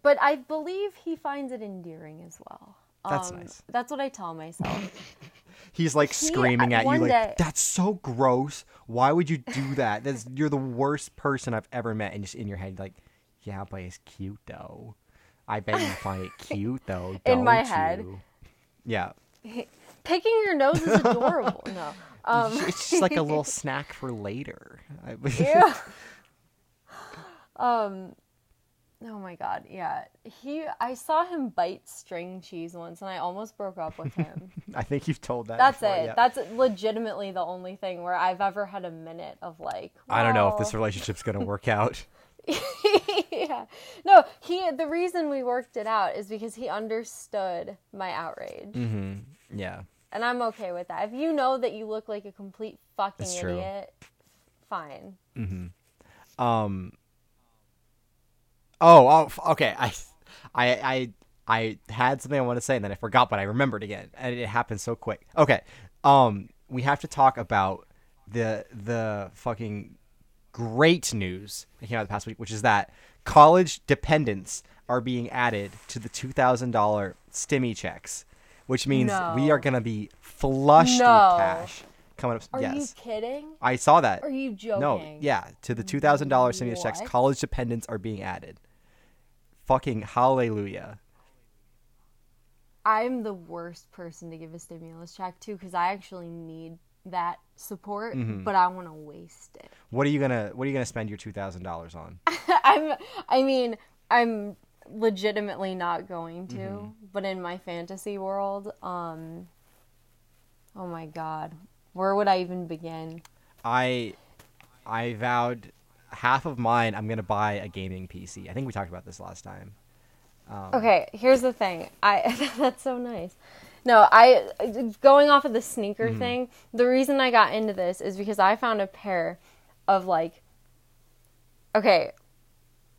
but I believe he finds it endearing as well. That's Um, nice. That's what I tell myself. he's like screaming at you like, day- "That's so gross! Why would you do that? That's you're the worst person I've ever met." And just in your head, like, "Yeah, but it's cute though. I bet you find it cute though." In my head. you?" Yeah, Picking your nose is adorable. no. Um, it's just like a little snack for later. I- Ew. um oh my god yeah he i saw him bite string cheese once and i almost broke up with him I think you've told that. That's before, it. yeah. That's legitimately the only thing where I've ever had a minute of like. I don't know if this relationship's gonna work out. yeah. No, he. The reason we worked it out is because he understood my outrage, hmm Yeah. and I'm okay with that. If you know that you look like a complete fucking idiot, fine. Mhm. Um. Oh, oh, okay. I, I, I, I had something I want to say, and then I forgot, but I remembered again, and it happened so quick. Okay. Um, we have to talk about the the fucking great news that came out the past week, which is that college dependents are being added to the two thousand dollar stimmy checks, which means we are gonna be flushed No. with cash coming up. Are yes. you kidding? I saw that. Are you joking? No, yeah, to the two thousand dollars stimulus checks, college dependents are being added. Fucking hallelujah! I'm the worst person to give a stimulus check to because I actually need that support, Mm-hmm. but I want to waste it. What are you gonna What are you gonna spend your two thousand dollars on? I'm I mean, I'm legitimately not going to, Mm-hmm. but in my fantasy world, um oh my god. Where would I even begin? I I vowed half of mine. I'm gonna buy a gaming PC. I think we talked about this last time. Um, Okay, here's the thing. I that's so nice. No, I going off of the sneaker Mm-hmm. thing. The reason I got into this is because I found a pair of like Okay,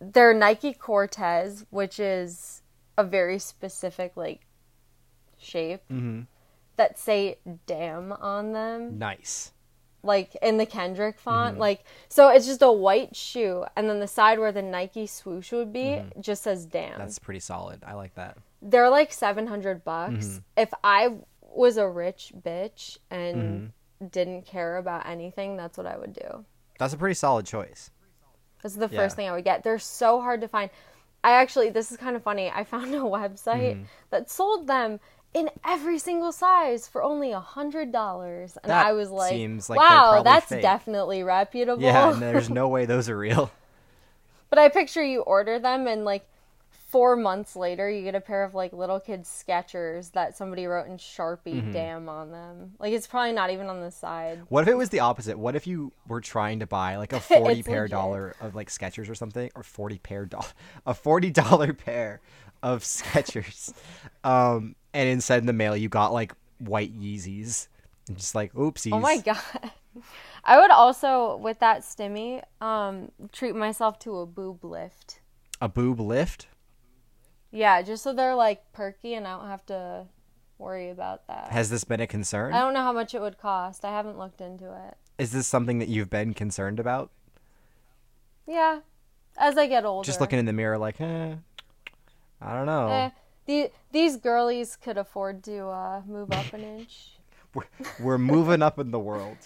they're Nike Cortez, which is a very specific like shape Mhm. that say "damn" on them, Nice. Like in the Kendrick Mm-hmm. font. Like, so it's just a white shoe, and then the side where the Nike swoosh would be just says "damn." Mm-hmm. That's pretty solid. I like that. they're like 700 bucks Mm-hmm. if i was a rich bitch and Mm-hmm. didn't care about anything that's what i would do That's a pretty solid choice. this is the Yeah. first thing i would get they're so hard to find i actually this is kind of funny i found a website Mm-hmm. that sold them in every single size for only a hundred dollars and That i was like seems like wow that's fake." definitely reputable Yeah, and there's no way those are real. But I picture you order them and like four months later you get a pair of like little kids Skechers that somebody wrote in Sharpie Mm-hmm. damn on them. Like it's probably not even on the side. What if it was the opposite? What if you were trying to buy like a forty pair legit. dollar of like Skechers or something, or forty pair dollar, a forty dollar pair of Skechers, um, and instead in the mail you got like white Yeezys, and just like oopsies. Oh my god. I would also with that stimmy um treat myself to a boob lift. A boob lift? Yeah, just so they're like perky and I don't have to worry about that. Has this been a concern? I don't know how much it would cost. I haven't looked into it. Is this something that you've been concerned about? Yeah. As I get older. Just looking in the mirror, like, eh, I don't know. Eh, the, these girlies could afford to uh, move up an inch. We're, we're moving up in the world,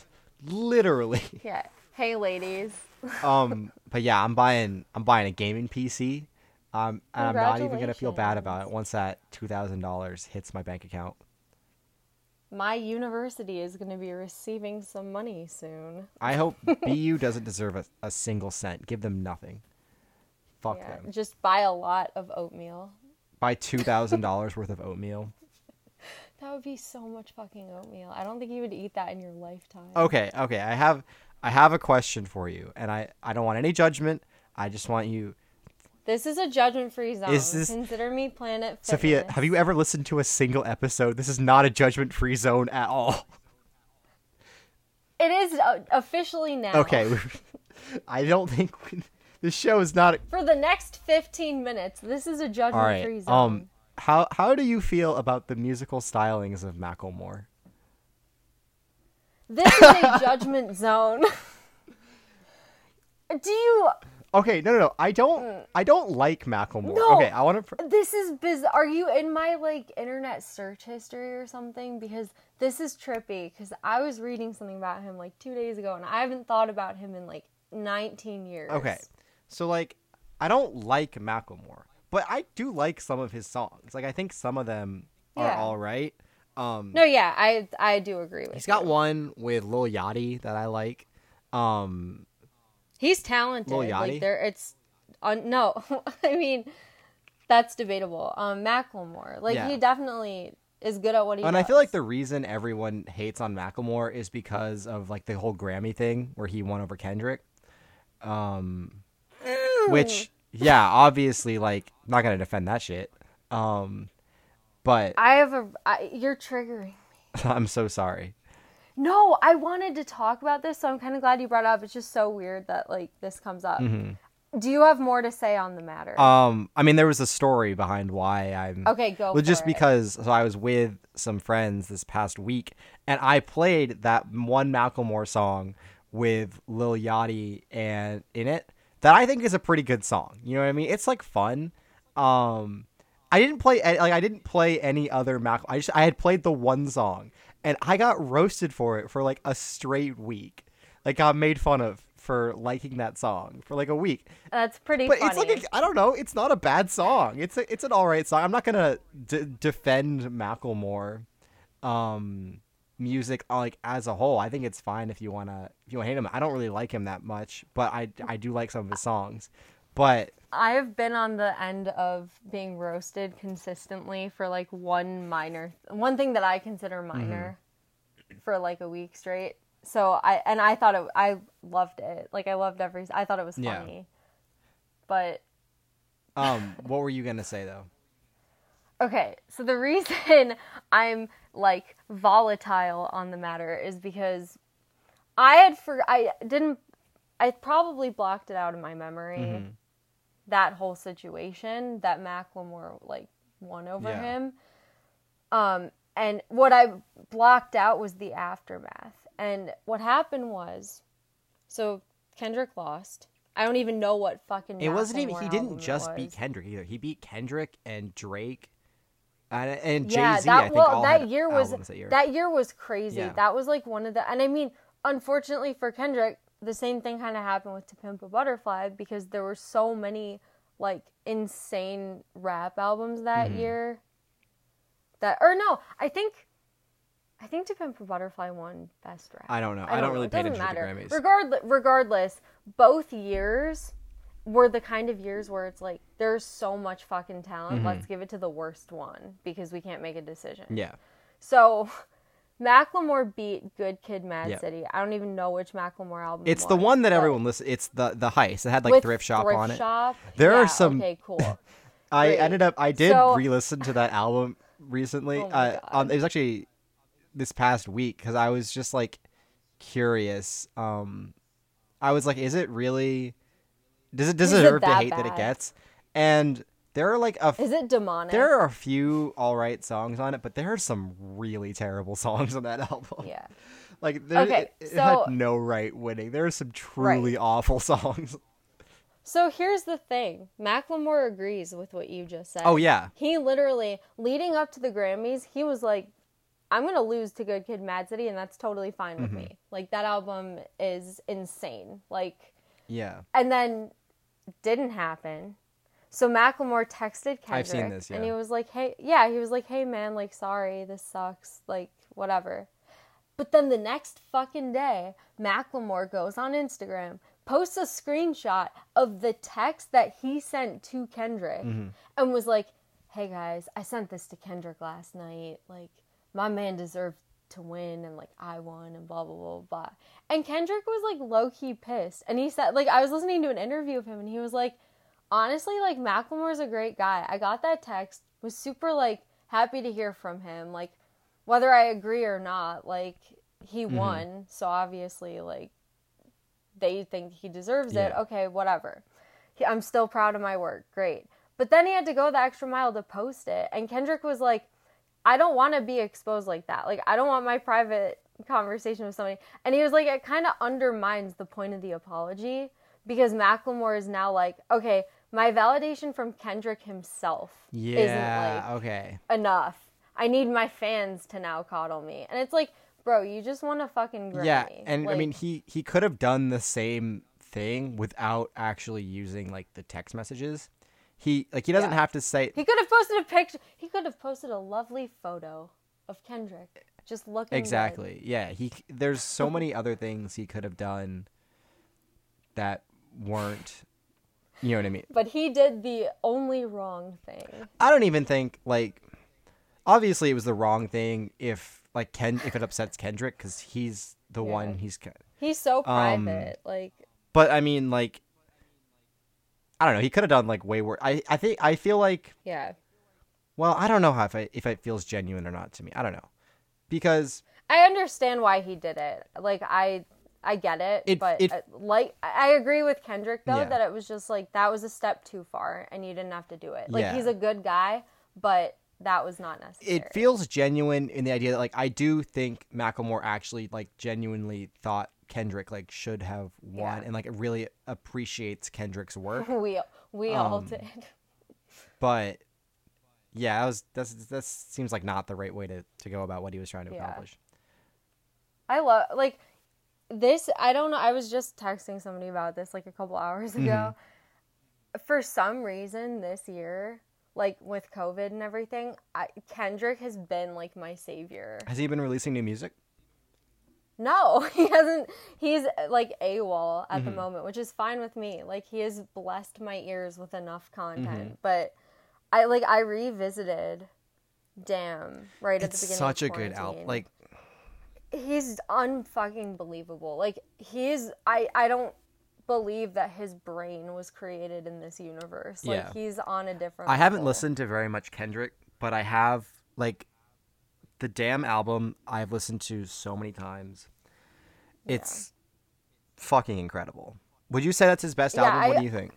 literally. Yeah. Hey, ladies. Um, but yeah, I'm buying I'm buying a gaming PC. Um, and I'm not even gonna feel bad about it once that two thousand dollars hits my bank account. My university is going to be receiving some money soon. I hope BU doesn't deserve a, a single cent. Give them nothing. Fuck Yeah, them. just buy a lot of oatmeal. Buy two thousand dollars worth of oatmeal. That would be so much fucking oatmeal. I don't think you would eat that in your lifetime. Okay, okay. I have I have a question for you, and I I don't want any judgment. I just want you, This is a judgment-free zone. Is this- Consider me Planet Fitness. Sophia. Have you ever listened to a single episode? This is not a judgment-free zone at all. It is uh, officially now. Okay, I don't think we, this show is not. For the next 15 minutes, this is a All judgment-free right. zone. Um, how how do you feel about the musical stylings of Macklemore? This is a judgment zone. Do you? Okay, no, no, no. I don't. I don't like Macklemore. Mm. No. Okay, I want to. This is biz. Are you in my like internet search history or something? Because this is trippy. Because I was reading something about him like two days ago, and I haven't thought about him in like 19 years. Okay, so like, I don't like Macklemore, but I do like some of his songs. Like, I think some of them are Yeah. all right. Um, No, yeah, I I do agree with he's you. got one with Lil Yachty that I like. Um, He's talented. Lil Yachty? Like there, it's on. No, I mean that's debatable. Um, Macklemore, like Yeah. he definitely is good at what he and does. I feel like the reason everyone hates on Macklemore is because of like the whole Grammy thing where he won over Kendrick. Um, which yeah, obviously like not gonna defend that shit. Um, but I have a. I, you're triggering. I'm so sorry. No, I wanted to talk about this, so I'm kind of glad you brought it up. It's just so weird that like this comes up. Do you have more to say on the matter? Mm-hmm. Um, I mean, there was a story behind why I'm. okay, go. Well, just it. because so I was with some friends this past week, and I played that one Macklemore song with Lil Yachty and in it that I think is a pretty good song. You know what I mean? It's like fun. Um, I didn't play like I didn't play any other Mac. I just I had played the one song, and I got roasted for it for like a straight week. Like I got made fun of for liking that song for like a week. that's pretty But funny. it's like I I don't know. It's not a bad song. It's a, it's an all right song. I'm not gonna d- defend Macklemore, um, music uh, like as a whole. I think it's fine if you wanna if you wanna hate him. I don't really like him that much, but I I do like some of his songs. But I have been on the end of being roasted consistently for like one minor, one thing that I consider Mm-hmm. minor, for like a week straight. So I and I thought it, I loved it. Like I loved every. I thought it was Yeah. funny. But um, what were you gonna say though? Okay, so the reason I'm like volatile on the matter is because I had for I didn't I probably blocked it out of my memory Mm-hmm. that whole situation that Macklemore like won over Yeah. him. Um and what I blocked out was the aftermath. And what happened was so Kendrick lost. I don't even know what fucking It wasn't even. He didn't just beat. Kendrick either. He beat Kendrick and Drake, and, and yeah, Jay Z. that I think well, all that year was that year. that year was crazy. Yeah. That was like one of the, and I mean, unfortunately for Kendrick, the same thing kind of happened with To Pimp a Butterfly because there were so many like insane rap albums that Mm-hmm. year. That or no, I think, I think To Pimp a Butterfly won Best Rap. I don't know. I don't really It pay doesn't attention to the matter. Grammys. Regardless, regardless, both years were the kind of years where it's like there's so much fucking talent. Let's give it to the worst one because we can't make a decision. Mm-hmm. yeah. So, Macklemore beat Good Kid, Mad Yeah. City. I don't even know which Macklemore album. It's it the one that everyone listens. It's the the heist. It had like thrift shop Thrift on it. Shop, There are some- Okay, cool. I Great. ended up. I did So- re-listen to that album recently. Oh uh, um, it was actually this past week because I was just like curious. Um, I was like, is it really? Does it Is it deserve the hate that it gets? And there are like a. f- Is it demonic? there are a few all right songs on it, but there are some really terrible songs on that album. Yeah. Like there, Okay, it, it so- had no right winning. There are some truly awful songs. So here's the thing. Macklemore agrees with what you just said. Oh yeah. He literally, leading up to the Grammys, he was like, I'm going to lose to Good Kid Mad City, and that's totally fine with Mm-hmm. me. Like, that album is insane. Like, Yeah. and then didn't happen. So Macklemore texted Kendrick, I've seen this, and he was like, "Hey, yeah," he was like, "Hey, man, like, sorry, this sucks, like, whatever." But then the next fucking day, Macklemore goes on Instagram, posts a screenshot of the text that he sent to Kendrick, Mm-hmm. and was like, "Hey guys, I sent this to Kendrick last night. Like, my man deserved to win, and like I won, and blah blah blah blah." And Kendrick was like low key pissed, and he said, like, I was listening to an interview of him, and he was like, honestly, like Macklemore's a great guy. I got that text, was super like happy to hear from him. Like whether I agree or not, like he mm-hmm. won, so obviously like they think he deserves it. Okay, whatever. He, I'm still proud of my work. Great. But then he had to go the extra mile to post it, and Kendrick was like, "I don't want to be exposed like that. Like I don't want my private conversation with somebody." And he was like, "It kind of undermines the point of the apology." Because Macklemore is now like, okay, my validation from Kendrick himself Yeah. isn't like okay. enough. I need my fans to now coddle me. And it's like, bro, you just want to fucking Grammy. Yeah, and I mean he he could have done the same thing without actually using like the text messages. He like he doesn't Yeah. have to say he could have posted a picture. He could have posted a lovely photo of Kendrick just looking good. exactly. Yeah, he there's so many other things he could have done that weren't you know what I mean? But he did the only wrong thing. I don't even think like obviously it was the wrong thing if like Ken if it upsets Kendrick cuz he's the Yeah. one he's He's so Um, private. like, but I mean like I don't know, he could have done like way worse. I I think I feel like yeah. Well, I don't know how if I, if it feels genuine or not to me. I don't know, because I understand why he did it. Like I I get it, It- but it- uh, like I agree with Kendrick though Yeah. that it was just like that was a step too far and you didn't have to do it. Like Yeah. he's a good guy, but that was not necessary. it feels genuine in the idea that like I do think Macklemore actually like genuinely thought Kendrick like should have won Yeah. and like it really appreciates Kendrick's work. we we all Um, did. but yeah, that was that's that seems like not the right way to to go about what he was trying to Yeah. accomplish. I love like this. I don't know. I was just texting somebody about this like a couple hours Mm-hmm. ago. For some reason, this year, like with COVID and everything, I, Kendrick has been like my savior. Has he been releasing new music? No, he hasn't. He's like AWOL at Mm-hmm. the moment, which is fine with me. Like he has blessed my ears with enough content. Mm-hmm. But I like I revisited Damn right at the beginning. such a good album. Like he's unfucking believable. Like he's I I don't believe that his brain was created in this universe. Like Yeah. he's on a different. I haven't listened to very much Kendrick, but I have like the damn album I've listened to so many times. It's fucking incredible. Would you say that's his best Yeah, album? what do you think?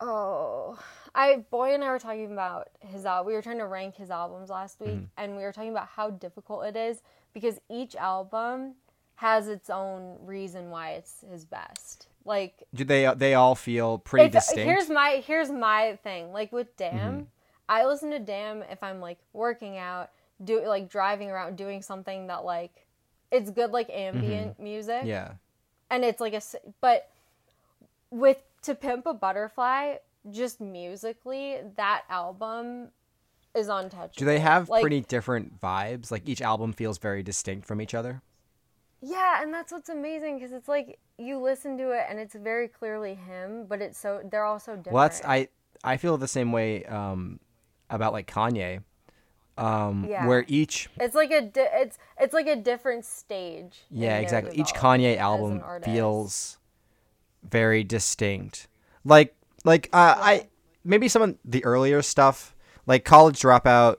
Oh, I boy and I were talking about his album. We were trying to rank his albums last week, Mm-hmm. and we were talking about how difficult it is because each album has its own reason why it's his best. Like Do they they all feel pretty distinct? Mm-hmm. Here's my here's my thing. Like with Damn, I listen to Damn if I'm like working out, do like driving around, doing something that like it's good like ambient music, Mm-hmm. yeah. and it's like a but with To Pimp a Butterfly, just musically, that album is untouchable. Do they have like, pretty different vibes? Like each album feels very distinct from each other? Yeah, and that's what's amazing because it's like you listen to it and it's very clearly him, but it's so they're all so different. Well, that's I I feel the same way um about like Kanye. Um Yeah. where each It's like a di- it's it's like a different stage. Yeah, exactly. Each Kanye album feels very distinct. Like like uh, I maybe some of the earlier stuff, like College Dropout,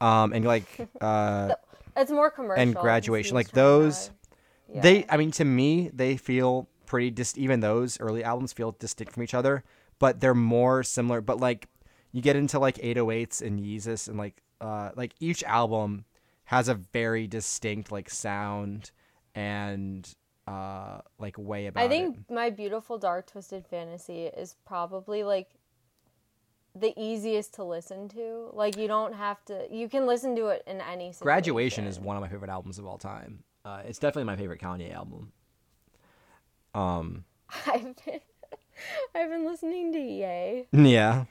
um, and like uh, it's more commercial and Graduation, like those, yeah. they. I mean, to me, they feel pretty dis. Even those early albums feel distinct from each other, but they're more similar. But like you get into like 808s and Yeezus and like uh like each album has a very distinct like sound and uh like way about I think it. my beautiful dark twisted fantasy is probably like the easiest to listen to. Like you don't have to. You can listen to it in any. Situation. Graduation is one of my favorite albums of all time. Uh, it's definitely my favorite Kanye album. Um, I've been, I've been listening to Ye, yeah,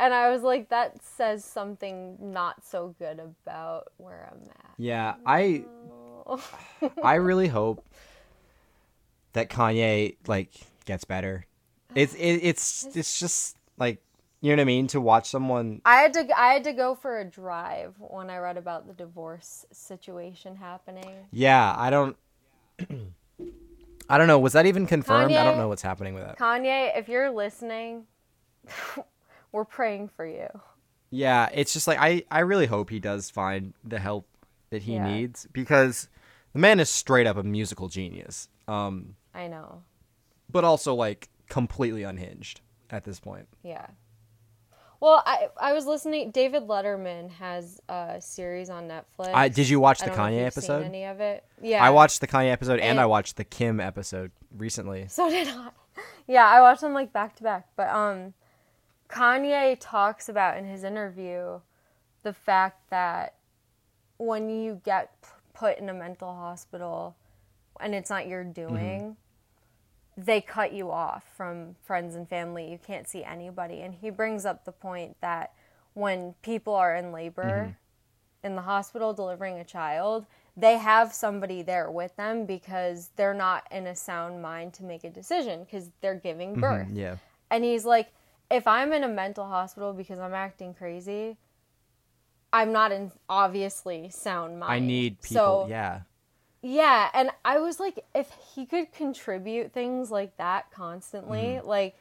and I was like, that says something not so good about where I'm at. yeah. I. I really hope that Kanye like gets better. It's it, it's it's just like you know what I mean to watch someone. I had to I had to go for a drive when I read about the divorce situation happening. Yeah, I don't. I don't know. Was that even confirmed? I don't know what's happening with that. Kanye, if you're listening, we're praying for you. Yeah, it's just like I I really hope he does find the help that he Yeah. needs because the man is straight up a musical genius. Um, I know. but also like completely unhinged at this point. Yeah. Well, I I was listening. David Letterman has a series on Netflix. I did you watch the don't know if Kanye episode? Any of it? Yeah. I watched the Kanye episode and, And- I watched the Kim episode recently. So did I. Yeah, I watched them like back to back. But um, Kanye talks about in his interview the fact that when you get p- put in a mental hospital and it's not your mm-hmm. doing, they cut you off from friends and family. You can't see anybody. And he brings up the point that when people are in labor mm-hmm. in the hospital delivering a child, they have somebody there with them because they're not in a sound mind to make a decision because they're giving mm-hmm. birth. Yeah. And he's like, if I'm in a mental hospital because I'm acting crazy, I'm not in obviously sound mind. I need people. So, yeah. yeah, and I was like, if he could contribute things like that constantly, like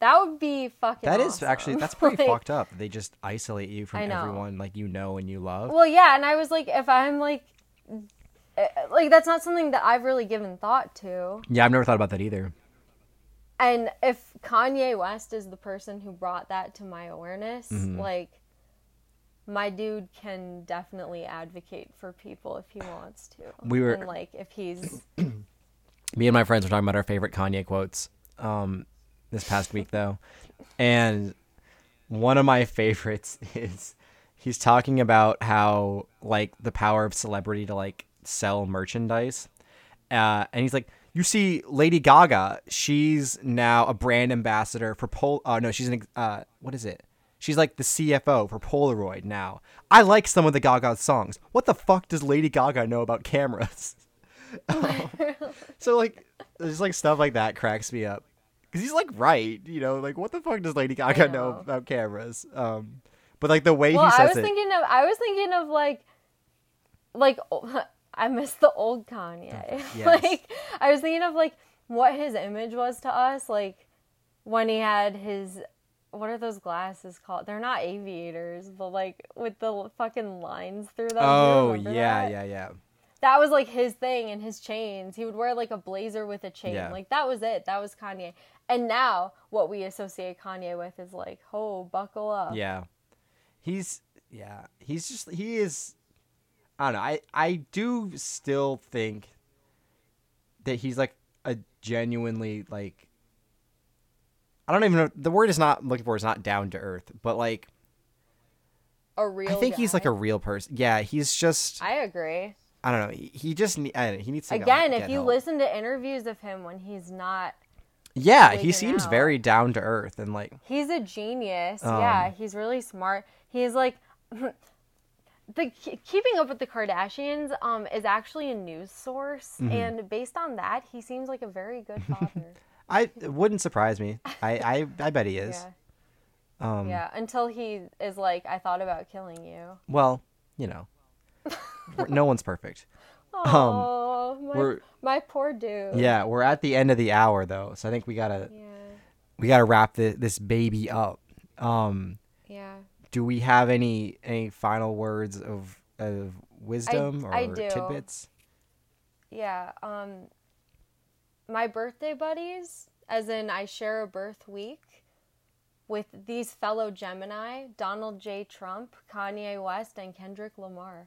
that would be fucking. That is actually that's pretty Like, fucked up. They just isolate you from everyone like you know and you love. Well, yeah, and I was like, if I'm like, uh, like that's not something that I've really given thought to. yeah, I've never thought about that either. And if Kanye West is the person who brought that to my awareness, Mm-hmm. like my dude can definitely advocate for people if he wants to. We were- and like if he's me and my friends were talking about our favorite Kanye quotes um, this past week, though, and one of my favorites is he's talking about how like the power of celebrity to like sell merchandise, uh, and he's like, you see, Lady Gaga, she's now a brand ambassador for Pol. Oh no, she's an uh, what is it? She's like the CFO for Polaroid now. I like some of the Gaga songs. What the fuck does Lady Gaga know about cameras? So like, there's like stuff like that cracks me up because he's like right, you know, like what the fuck does Lady Gaga know. know. about cameras? Um, but like the way well, he I was it, thinking of I was thinking of like like I miss the old Kanye. Yes. like I was thinking of like what his image was to us, like when he had his what are those glasses called? They're not aviators, but like with the fucking lines through them. Oh yeah, that? yeah, yeah, That was like his thing and his chains. He would wear like a blazer with a chain. Yeah. Like that was it. That was Kanye. And now what we associate Kanye with is like, oh, buckle up. yeah. He's yeah, he's just he is. I don't know. I I do still think that he's like a genuinely like. I don't even know. The word is not I'm looking for is not down to earth, but like A real I think he's like a real person. Yeah, he's just I agree. I don't know. He, he just ne- I don't know, he needs to go Again, get if you help. listen to interviews of him when he's not, Yeah, he seems out. very down to earth and like he's a genius. Um, yeah, he's really smart. He's like the keeping up with the Kardashians um is actually a news source Mm-hmm. and based on that, he seems like a very good father. I it wouldn't surprise me. I I, I bet he is. yeah. Um yeah, until he is like I thought about killing you. well, you know. no one's perfect. Oh, my, Um, we're- my poor dude. Yeah, we're at the end of the hour though, so I think we got to Yeah. we got to wrap the, this baby up. Um Yeah. Do we have any any final words of of wisdom I or do. tidbits? Yeah, um my birthday buddies, as in I share a birth week with these fellow Gemini, Donald J. Trump, Kanye West, and Kendrick Lamar.